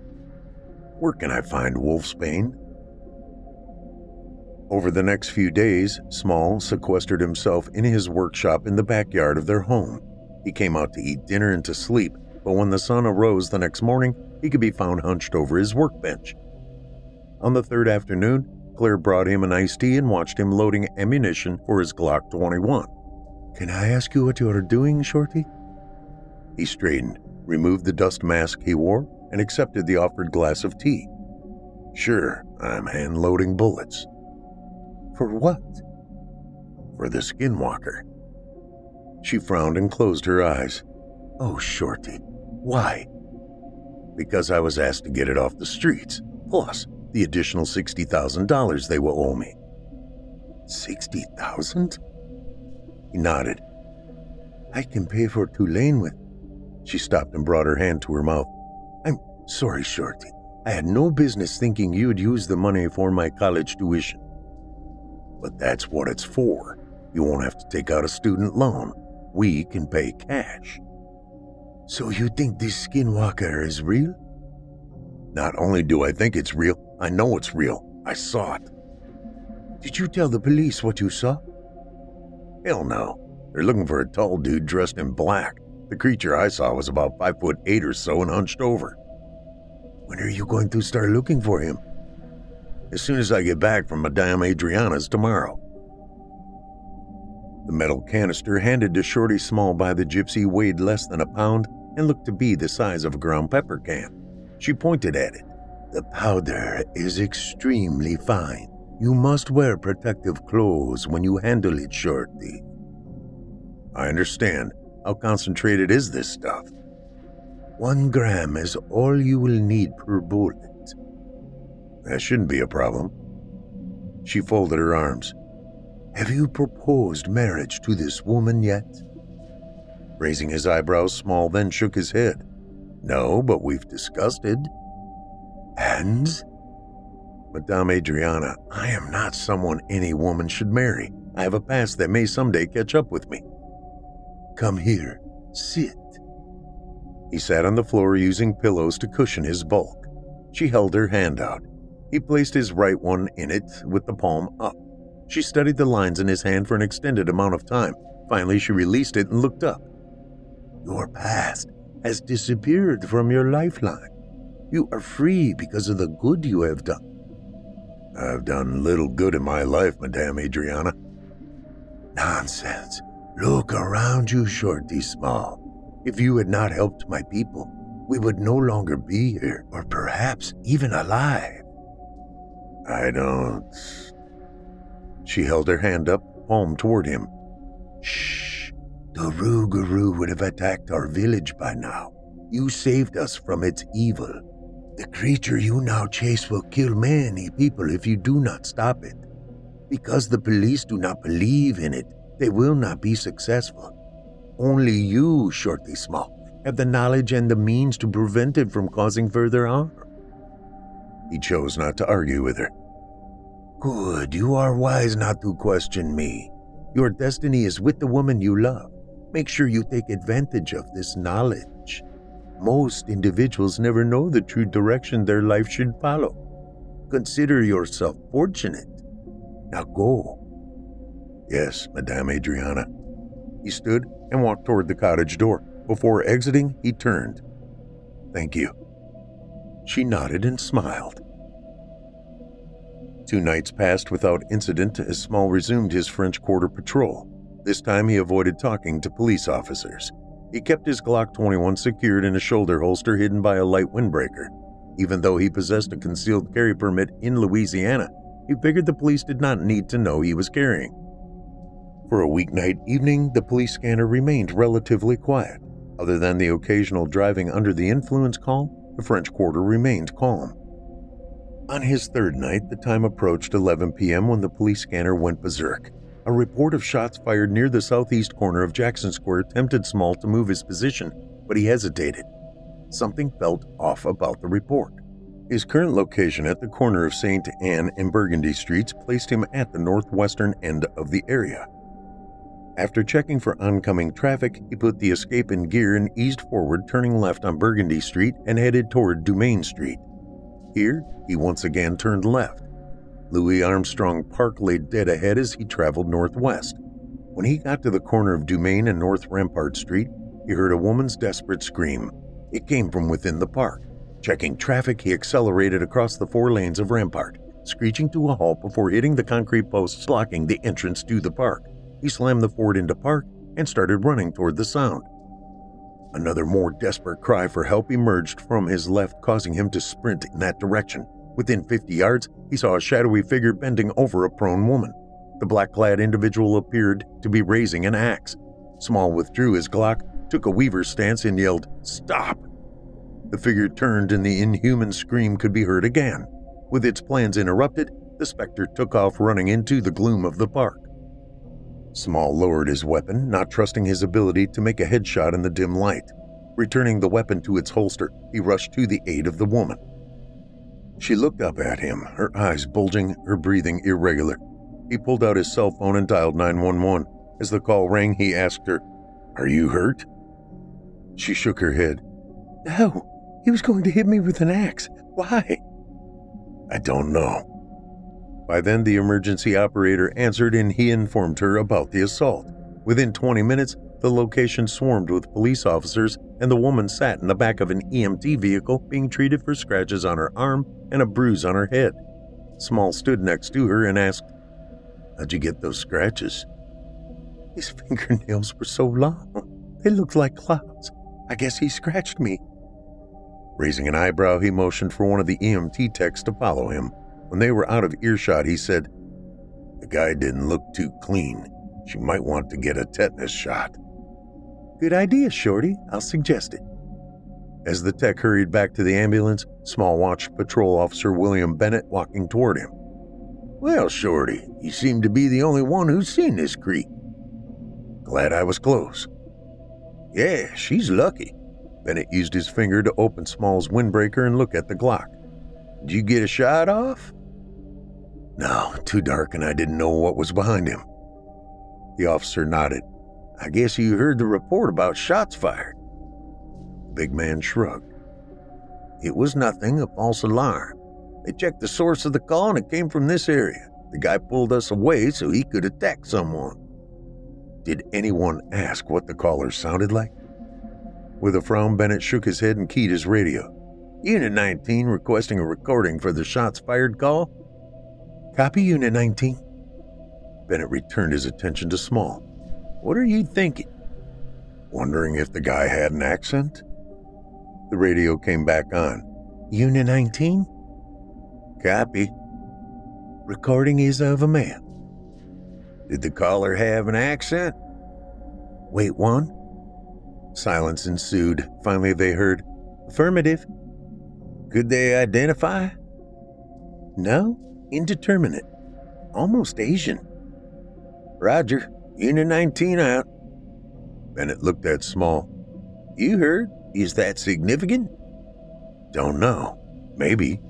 Where can I find wolfsbane? Over the next few days, Small sequestered himself in his workshop in the backyard of their home. He came out to eat dinner and to sleep, but when the sun arose the next morning, he could be found hunched over his workbench. On the third afternoon, Claire brought him an iced tea and watched him loading ammunition for his Glock 21. Can I ask you what you are doing, Shorty? He straightened, removed the dust mask he wore, and accepted the offered glass of tea. Sure, I'm hand loading bullets. For what? For the skinwalker. She frowned and closed her eyes. Oh, Shorty, why? Because I was asked to get it off the streets, plus the additional $60,000 they will owe me. 60,000? He nodded. I can pay for Tulane with. She stopped and brought her hand to her mouth. I'm sorry, Shorty. I had no business thinking you'd use the money for my college tuition but that's what it's for. You won't have to take out a student loan. We can pay cash. So you think this skinwalker is real? Not only do I think it's real, I know it's real. I saw it. Did you tell the police what you saw? Hell no. They're looking for a tall dude dressed in black. The creature I saw was about five foot eight or so and hunched over. When are you going to start looking for him? as soon as I get back from Madame Adriana's tomorrow. The metal canister handed to Shorty Small by the gypsy weighed less than a pound and looked to be the size of a ground pepper can. She pointed at it. The powder is extremely fine. You must wear protective clothes when you handle it, Shorty. I understand. How concentrated is this stuff? One gram is all you will need per bullet. That shouldn't be a problem. She folded her arms. Have you proposed marriage to this woman yet? Raising his eyebrows, Small then shook his head. No, but we've discussed it. And? Madame Adriana, I am not someone any woman should marry. I have a past that may someday catch up with me. Come here, sit. He sat on the floor using pillows to cushion his bulk. She held her hand out. He placed his right one in it with the palm up. She studied the lines in his hand for an extended amount of time. Finally, she released it and looked up. Your past has disappeared from your lifeline. You are free because of the good you have done. I've done little good in my life, Madame Adriana. Nonsense. Look around you, Shorty Small. If you had not helped my people, we would no longer be here, or perhaps even alive. I don't. She held her hand up, palm toward him. Shh. The Rougarou would have attacked our village by now. You saved us from its evil. The creature you now chase will kill many people if you do not stop it. Because the police do not believe in it, they will not be successful. Only you, Shorty Small, have the knowledge and the means to prevent it from causing further harm. He chose not to argue with her. Good, you are wise not to question me. Your destiny is with the woman you love. Make sure you take advantage of this knowledge. Most individuals never know the true direction their life should follow. Consider yourself fortunate. Now go. Yes, Madame Adriana. He stood and walked toward the cottage door. Before exiting, he turned. Thank you. She nodded and smiled. Two nights passed without incident as Small resumed his French Quarter patrol. This time he avoided talking to police officers. He kept his Glock 21 secured in a shoulder holster hidden by a light windbreaker. Even though he possessed a concealed carry permit in Louisiana, he figured the police did not need to know he was carrying. For a weeknight evening, the police scanner remained relatively quiet. Other than the occasional driving under the influence call, the French Quarter remained calm. On his third night, the time approached 11 p.m. when the police scanner went berserk. A report of shots fired near the southeast corner of Jackson Square tempted Small to move his position, but he hesitated. Something felt off about the report. His current location at the corner of St. Anne and Burgundy Streets placed him at the northwestern end of the area. After checking for oncoming traffic, he put the Escape in gear and eased forward, turning left on Burgundy Street and headed toward Dumaine Street. Here, he once again turned left. Louis Armstrong Park lay dead ahead as he traveled northwest. When he got to the corner of Dumaine and North Rampart Street, he heard a woman's desperate scream. It came from within the park. Checking traffic, he accelerated across the four lanes of Rampart, screeching to a halt before hitting the concrete posts blocking the entrance to the park. He slammed the Ford into park and started running toward the sound. Another more desperate cry for help emerged from his left, causing him to sprint in that direction. Within 50 yards, he saw a shadowy figure bending over a prone woman. The black clad individual appeared to be raising an axe. Small withdrew his Glock, took a Weaver's stance, and yelled, Stop! The figure turned, and the inhuman scream could be heard again. With its plans interrupted, the specter took off running into the gloom of the park. Small lowered his weapon, not trusting his ability to make a headshot in the dim light. Returning the weapon to its holster, he rushed to the aid of the woman. She looked up at him, her eyes bulging, her breathing irregular. He pulled out his cell phone and dialed 911. As the call rang, he asked her, Are you hurt? She shook her head. No, he was going to hit me with an axe. Why? I don't know. By then, the emergency operator answered and he informed her about the assault. Within 20 minutes, the location swarmed with police officers, and the woman sat in the back of an EMT vehicle being treated for scratches on her arm and a bruise on her head. Small stood next to her and asked, How'd you get those scratches? His fingernails were so long, they looked like clouds. I guess he scratched me. Raising an eyebrow, he motioned for one of the EMT techs to follow him. When they were out of earshot, he said, The guy didn't look too clean. She might want to get a tetanus shot. Good idea, Shorty. I'll suggest it. As the tech hurried back to the ambulance, Small watched Patrol Officer William Bennett walking toward him. Well, Shorty, you seem to be the only one who's seen this creep. Glad I was close. Yeah, she's lucky. Bennett used his finger to open Small's windbreaker and look at the Glock. Did you get a shot off? No, too dark and I didn't know what was behind him. The officer nodded. I guess you heard the report about shots fired. The big man shrugged. It was nothing, a false alarm. They checked the source of the call and it came from this area. The guy pulled us away so he could attack someone. Did anyone ask what the caller sounded like? With a frown, Bennett shook his head and keyed his radio. Unit 19 requesting a recording for the shots fired call. Copy, Unit 19. Bennett returned his attention to Small. What are you thinking? Wondering if the guy had an accent? The radio came back on. Unit 19? Copy. Recording is of a man. Did the caller have an accent? Wait, one? Silence ensued. Finally, they heard, Affirmative. Could they identify? No, indeterminate. Almost Asian. Roger, Unit 19 out. Bennett looked at Small. You heard? Is that significant? Don't know. Maybe.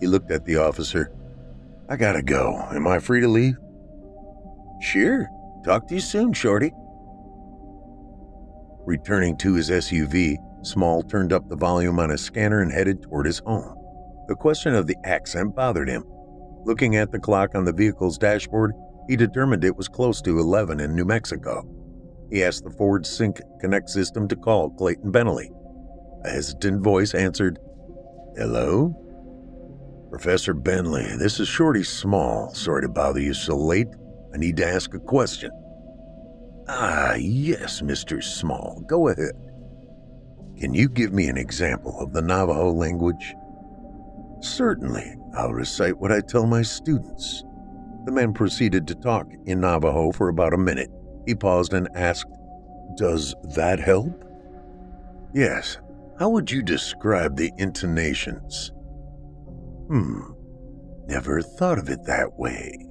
He looked at the officer. I gotta go. Am I free to leave? Sure. Talk to you soon, Shorty. Returning to his SUV, Small turned up the volume on his scanner and headed toward his home. The question of the accent bothered him. Looking at the clock on the vehicle's dashboard, he determined it was close to 11 in New Mexico. He asked the Ford Sync Connect system to call Clayton Bentley. A hesitant voice answered, Hello? Professor Bentley, this is Shorty Small. Sorry to bother you so late. I need to ask a question. Ah, yes, Mr. Small. Go ahead. Can you give me an example of the Navajo language? Certainly. I'll recite what I tell my students. The man proceeded to talk in Navajo for about a minute. He paused and asked, Does that help? Yes. How would you describe the intonations? Hmm. Never thought of it that way.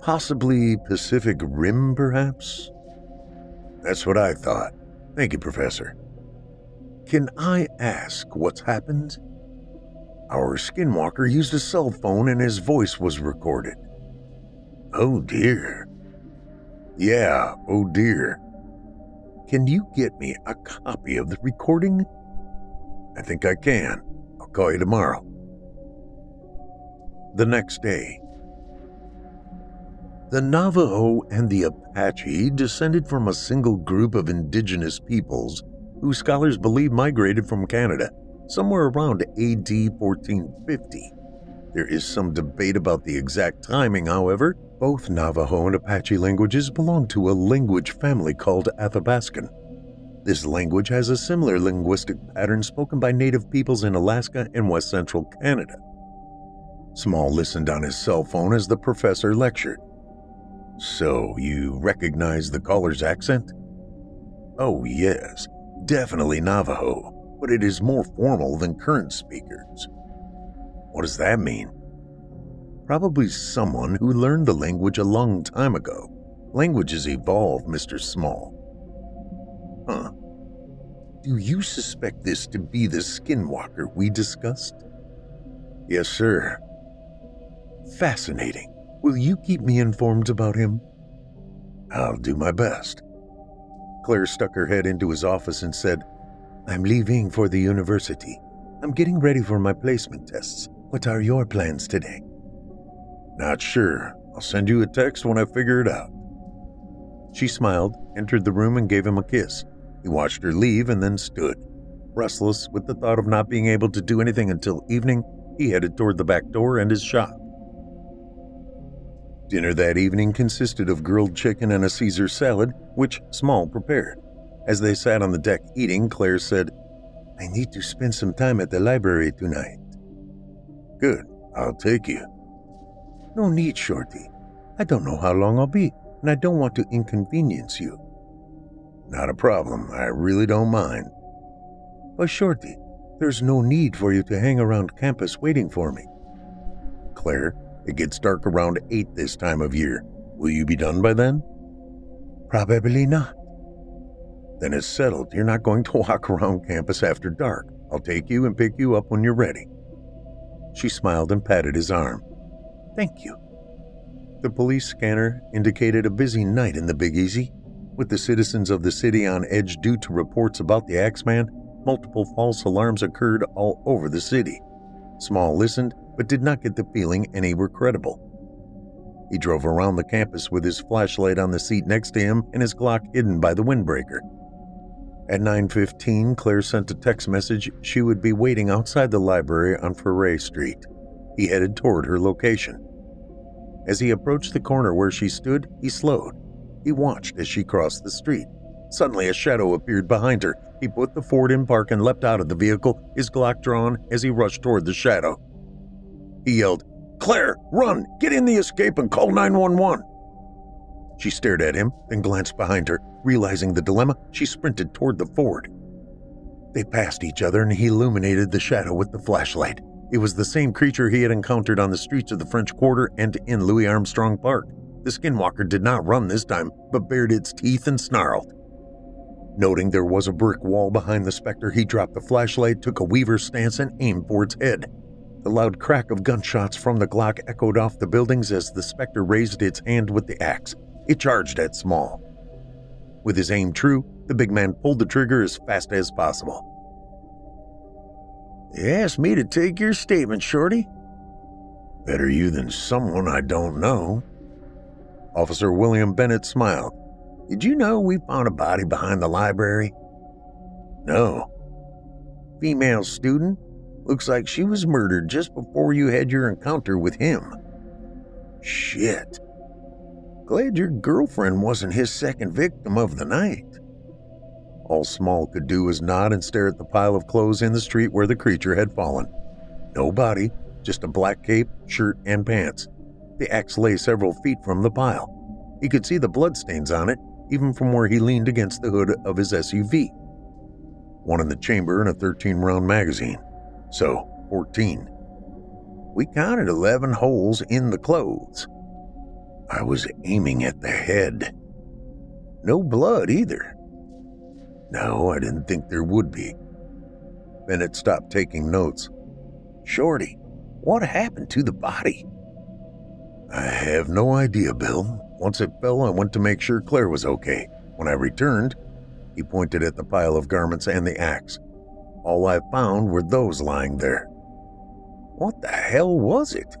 Possibly Pacific Rim, perhaps? That's what I thought. Thank you, Professor. Can I ask what's happened? Our skinwalker used a cell phone and his voice was recorded. Oh dear. Yeah, oh dear. Can you get me a copy of the recording? I think I can. I'll call you tomorrow. The next day, the Navajo and the Apache descended from a single group of indigenous peoples who scholars believe migrated from Canada somewhere around AD 1450. There is some debate about the exact timing, however. Both Navajo and Apache languages belong to a language family called Athabascan. This language has a similar linguistic pattern spoken by native peoples in Alaska and west central Canada. Small listened on his cell phone as the professor lectured. So, you recognize the caller's accent? Oh, yes. Definitely Navajo, but it is more formal than current speakers. What does that mean? Probably someone who learned the language a long time ago. Languages evolve, Mr. Small. Huh. Do you suspect this to be the skinwalker we discussed? Yes, sir. Fascinating. Will you keep me informed about him? I'll do my best. Claire stuck her head into his office and said, I'm leaving for the university. I'm getting ready for my placement tests. What are your plans today? Not sure. I'll send you a text when I figure it out. She smiled, entered the room, and gave him a kiss. He watched her leave and then stood. Restless with the thought of not being able to do anything until evening, he headed toward the back door and his shop. Dinner that evening consisted of grilled chicken and a Caesar salad, which Small prepared. As they sat on the deck eating, Claire said, I need to spend some time at the library tonight. Good, I'll take you. No need, Shorty. I don't know how long I'll be, and I don't want to inconvenience you. Not a problem, I really don't mind. But, Shorty, there's no need for you to hang around campus waiting for me. Claire, it gets dark around 8 this time of year. Will you be done by then? Probably not. Then it's settled. You're not going to walk around campus after dark. I'll take you and pick you up when you're ready. She smiled and patted his arm. Thank you. The police scanner indicated a busy night in the Big Easy. With the citizens of the city on edge due to reports about the Axeman, multiple false alarms occurred all over the city. Small listened but did not get the feeling any were credible. He drove around the campus with his flashlight on the seat next to him and his Glock hidden by the windbreaker. At 9:15, Claire sent a text message she would be waiting outside the library on Freret Street. He headed toward her location. As he approached the corner where she stood, he slowed. He watched as she crossed the street. Suddenly, a shadow appeared behind her. He put the Ford in park and leapt out of the vehicle, his Glock drawn as he rushed toward the shadow. He yelled, Claire, run! Get in the Escape and call 911! She stared at him, then glanced behind her. Realizing the dilemma, she sprinted toward the Ford. They passed each other and he illuminated the shadow with the flashlight. It was the same creature he had encountered on the streets of the French Quarter and in Louis Armstrong Park. The skinwalker did not run this time, but bared its teeth and snarled. Noting there was a brick wall behind the specter, he dropped the flashlight, took a weaver stance, and aimed for its head. The loud crack of gunshots from the Glock echoed off the buildings as the specter raised its hand with the axe. It charged at Small. With his aim true, the big man pulled the trigger as fast as possible. You asked me to take your statement, Shorty. Better you than someone I don't know. Officer William Bennett smiled. Did you know we found a body behind the library? No. Female student. Looks like she was murdered just before you had your encounter with him. Shit. Glad your girlfriend wasn't his second victim of the night. All Small could do was nod and stare at the pile of clothes in the street where the creature had fallen. No body, just a black cape, shirt, and pants. The axe lay several feet from the pile. He could see the bloodstains on it, even from where he leaned against the hood of his SUV. One in the chamber and a 13 round magazine. So, 14. We counted 11 holes in the clothes. I was aiming at the head. No blood either. No, I didn't think there would be. Bennett stopped taking notes. Shorty, what happened to the body? I have no idea, Bill. Once it fell, I went to make sure Claire was okay. When I returned, he pointed at the pile of garments and the axe. All I found were those lying there. What the hell was it?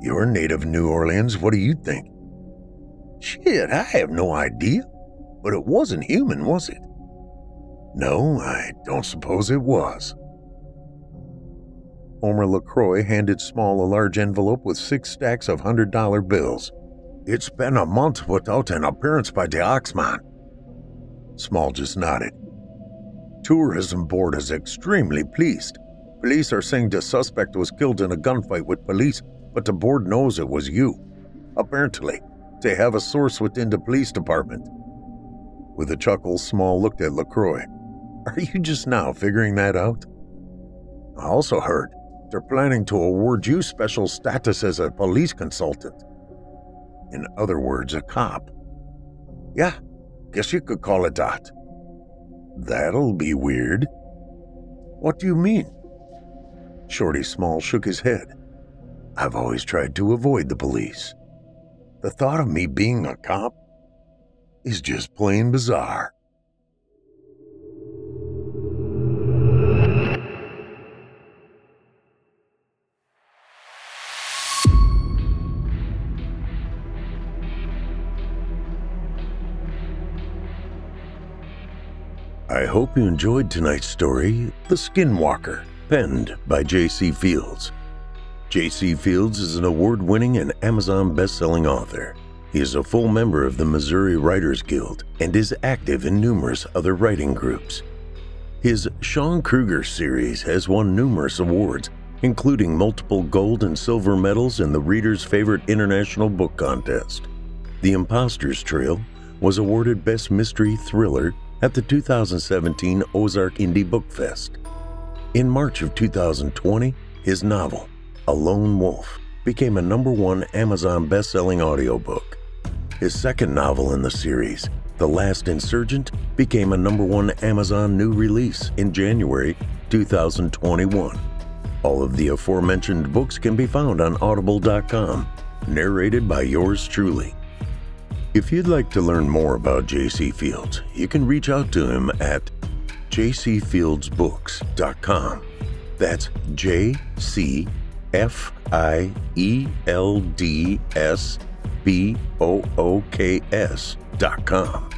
You're a native of New Orleans. What do you think? Shit, I have no idea. But it wasn't human, was it? No, I don't suppose it was. Homer LaCroix handed Small a large envelope with six stacks of hundred dollar bills. It's been a month without an appearance by the Axeman. Small just nodded. Tourism Board is extremely pleased. Police are saying the suspect was killed in a gunfight with police but the board knows it was you. Apparently, they have a source within the police department. With a chuckle, Small looked at LaCroix. Are you just now figuring that out? I also heard they're planning to award you special status as a police consultant. In other words, a cop. Yeah, guess you could call it that. That'll be weird. What do you mean? Shorty Small shook his head. I've always tried to avoid the police. The thought of me being a cop is just plain bizarre. I hope you enjoyed tonight's story, The Skinwalker, penned by J.C. Fields. J.C. Fields is an award winning and Amazon best selling author. He is a full member of the Missouri Writers Guild and is active in numerous other writing groups. His Sean Kruger series has won numerous awards, including multiple gold and silver medals in the Reader's Favorite International Book Contest. The Imposter's Trail was awarded Best Mystery Thriller at the 2017 Ozark Indie Book Fest. In March of 2020, his novel, a Lone Wolf became a number one Amazon best-selling audiobook. His second novel in the series, The Last Insurgent, became a number one Amazon new release in January 2021. All of the aforementioned books can be found on audible.com, narrated by yours truly. If you'd like to learn more about JC Fields, you can reach out to him at jcfieldsbooks.com. That's J C F I E L D S B O O K S dot com.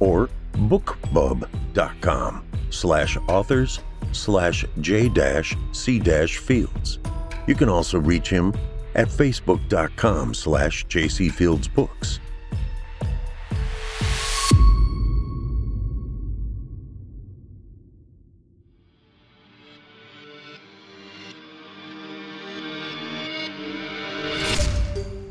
Or bookbub.com slash authors slash j dash c dash fields. You can also reach him at facebook.com slash jcfieldsbooks.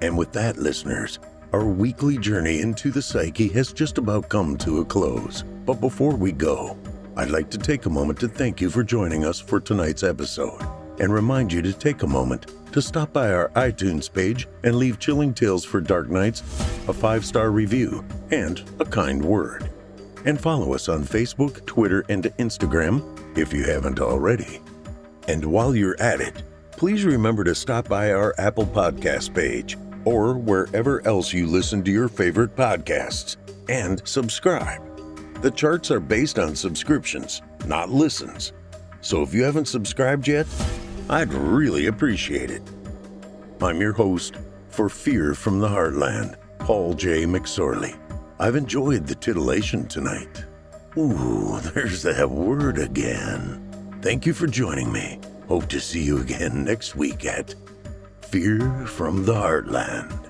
And with that, listeners, our weekly journey into the psyche has just about come to a close. But before we go, I'd like to take a moment to thank you for joining us for tonight's episode and remind you to take a moment to stop by our iTunes page and leave Chilling Tales for Dark Nights a five star review and a kind word. And follow us on Facebook, Twitter, and Instagram if you haven't already. And while you're at it, please remember to stop by our Apple Podcast page or wherever else you listen to your favorite podcasts and subscribe. The charts are based on subscriptions, not listens. So if you haven't subscribed yet, I'd really appreciate it. I'm your host for Fear from the Heartland, Paul J. McSorley. I've enjoyed the titillation tonight. Ooh, there's that word again. Thank you for joining me. Hope to see you again next week at Fear from the Heartland.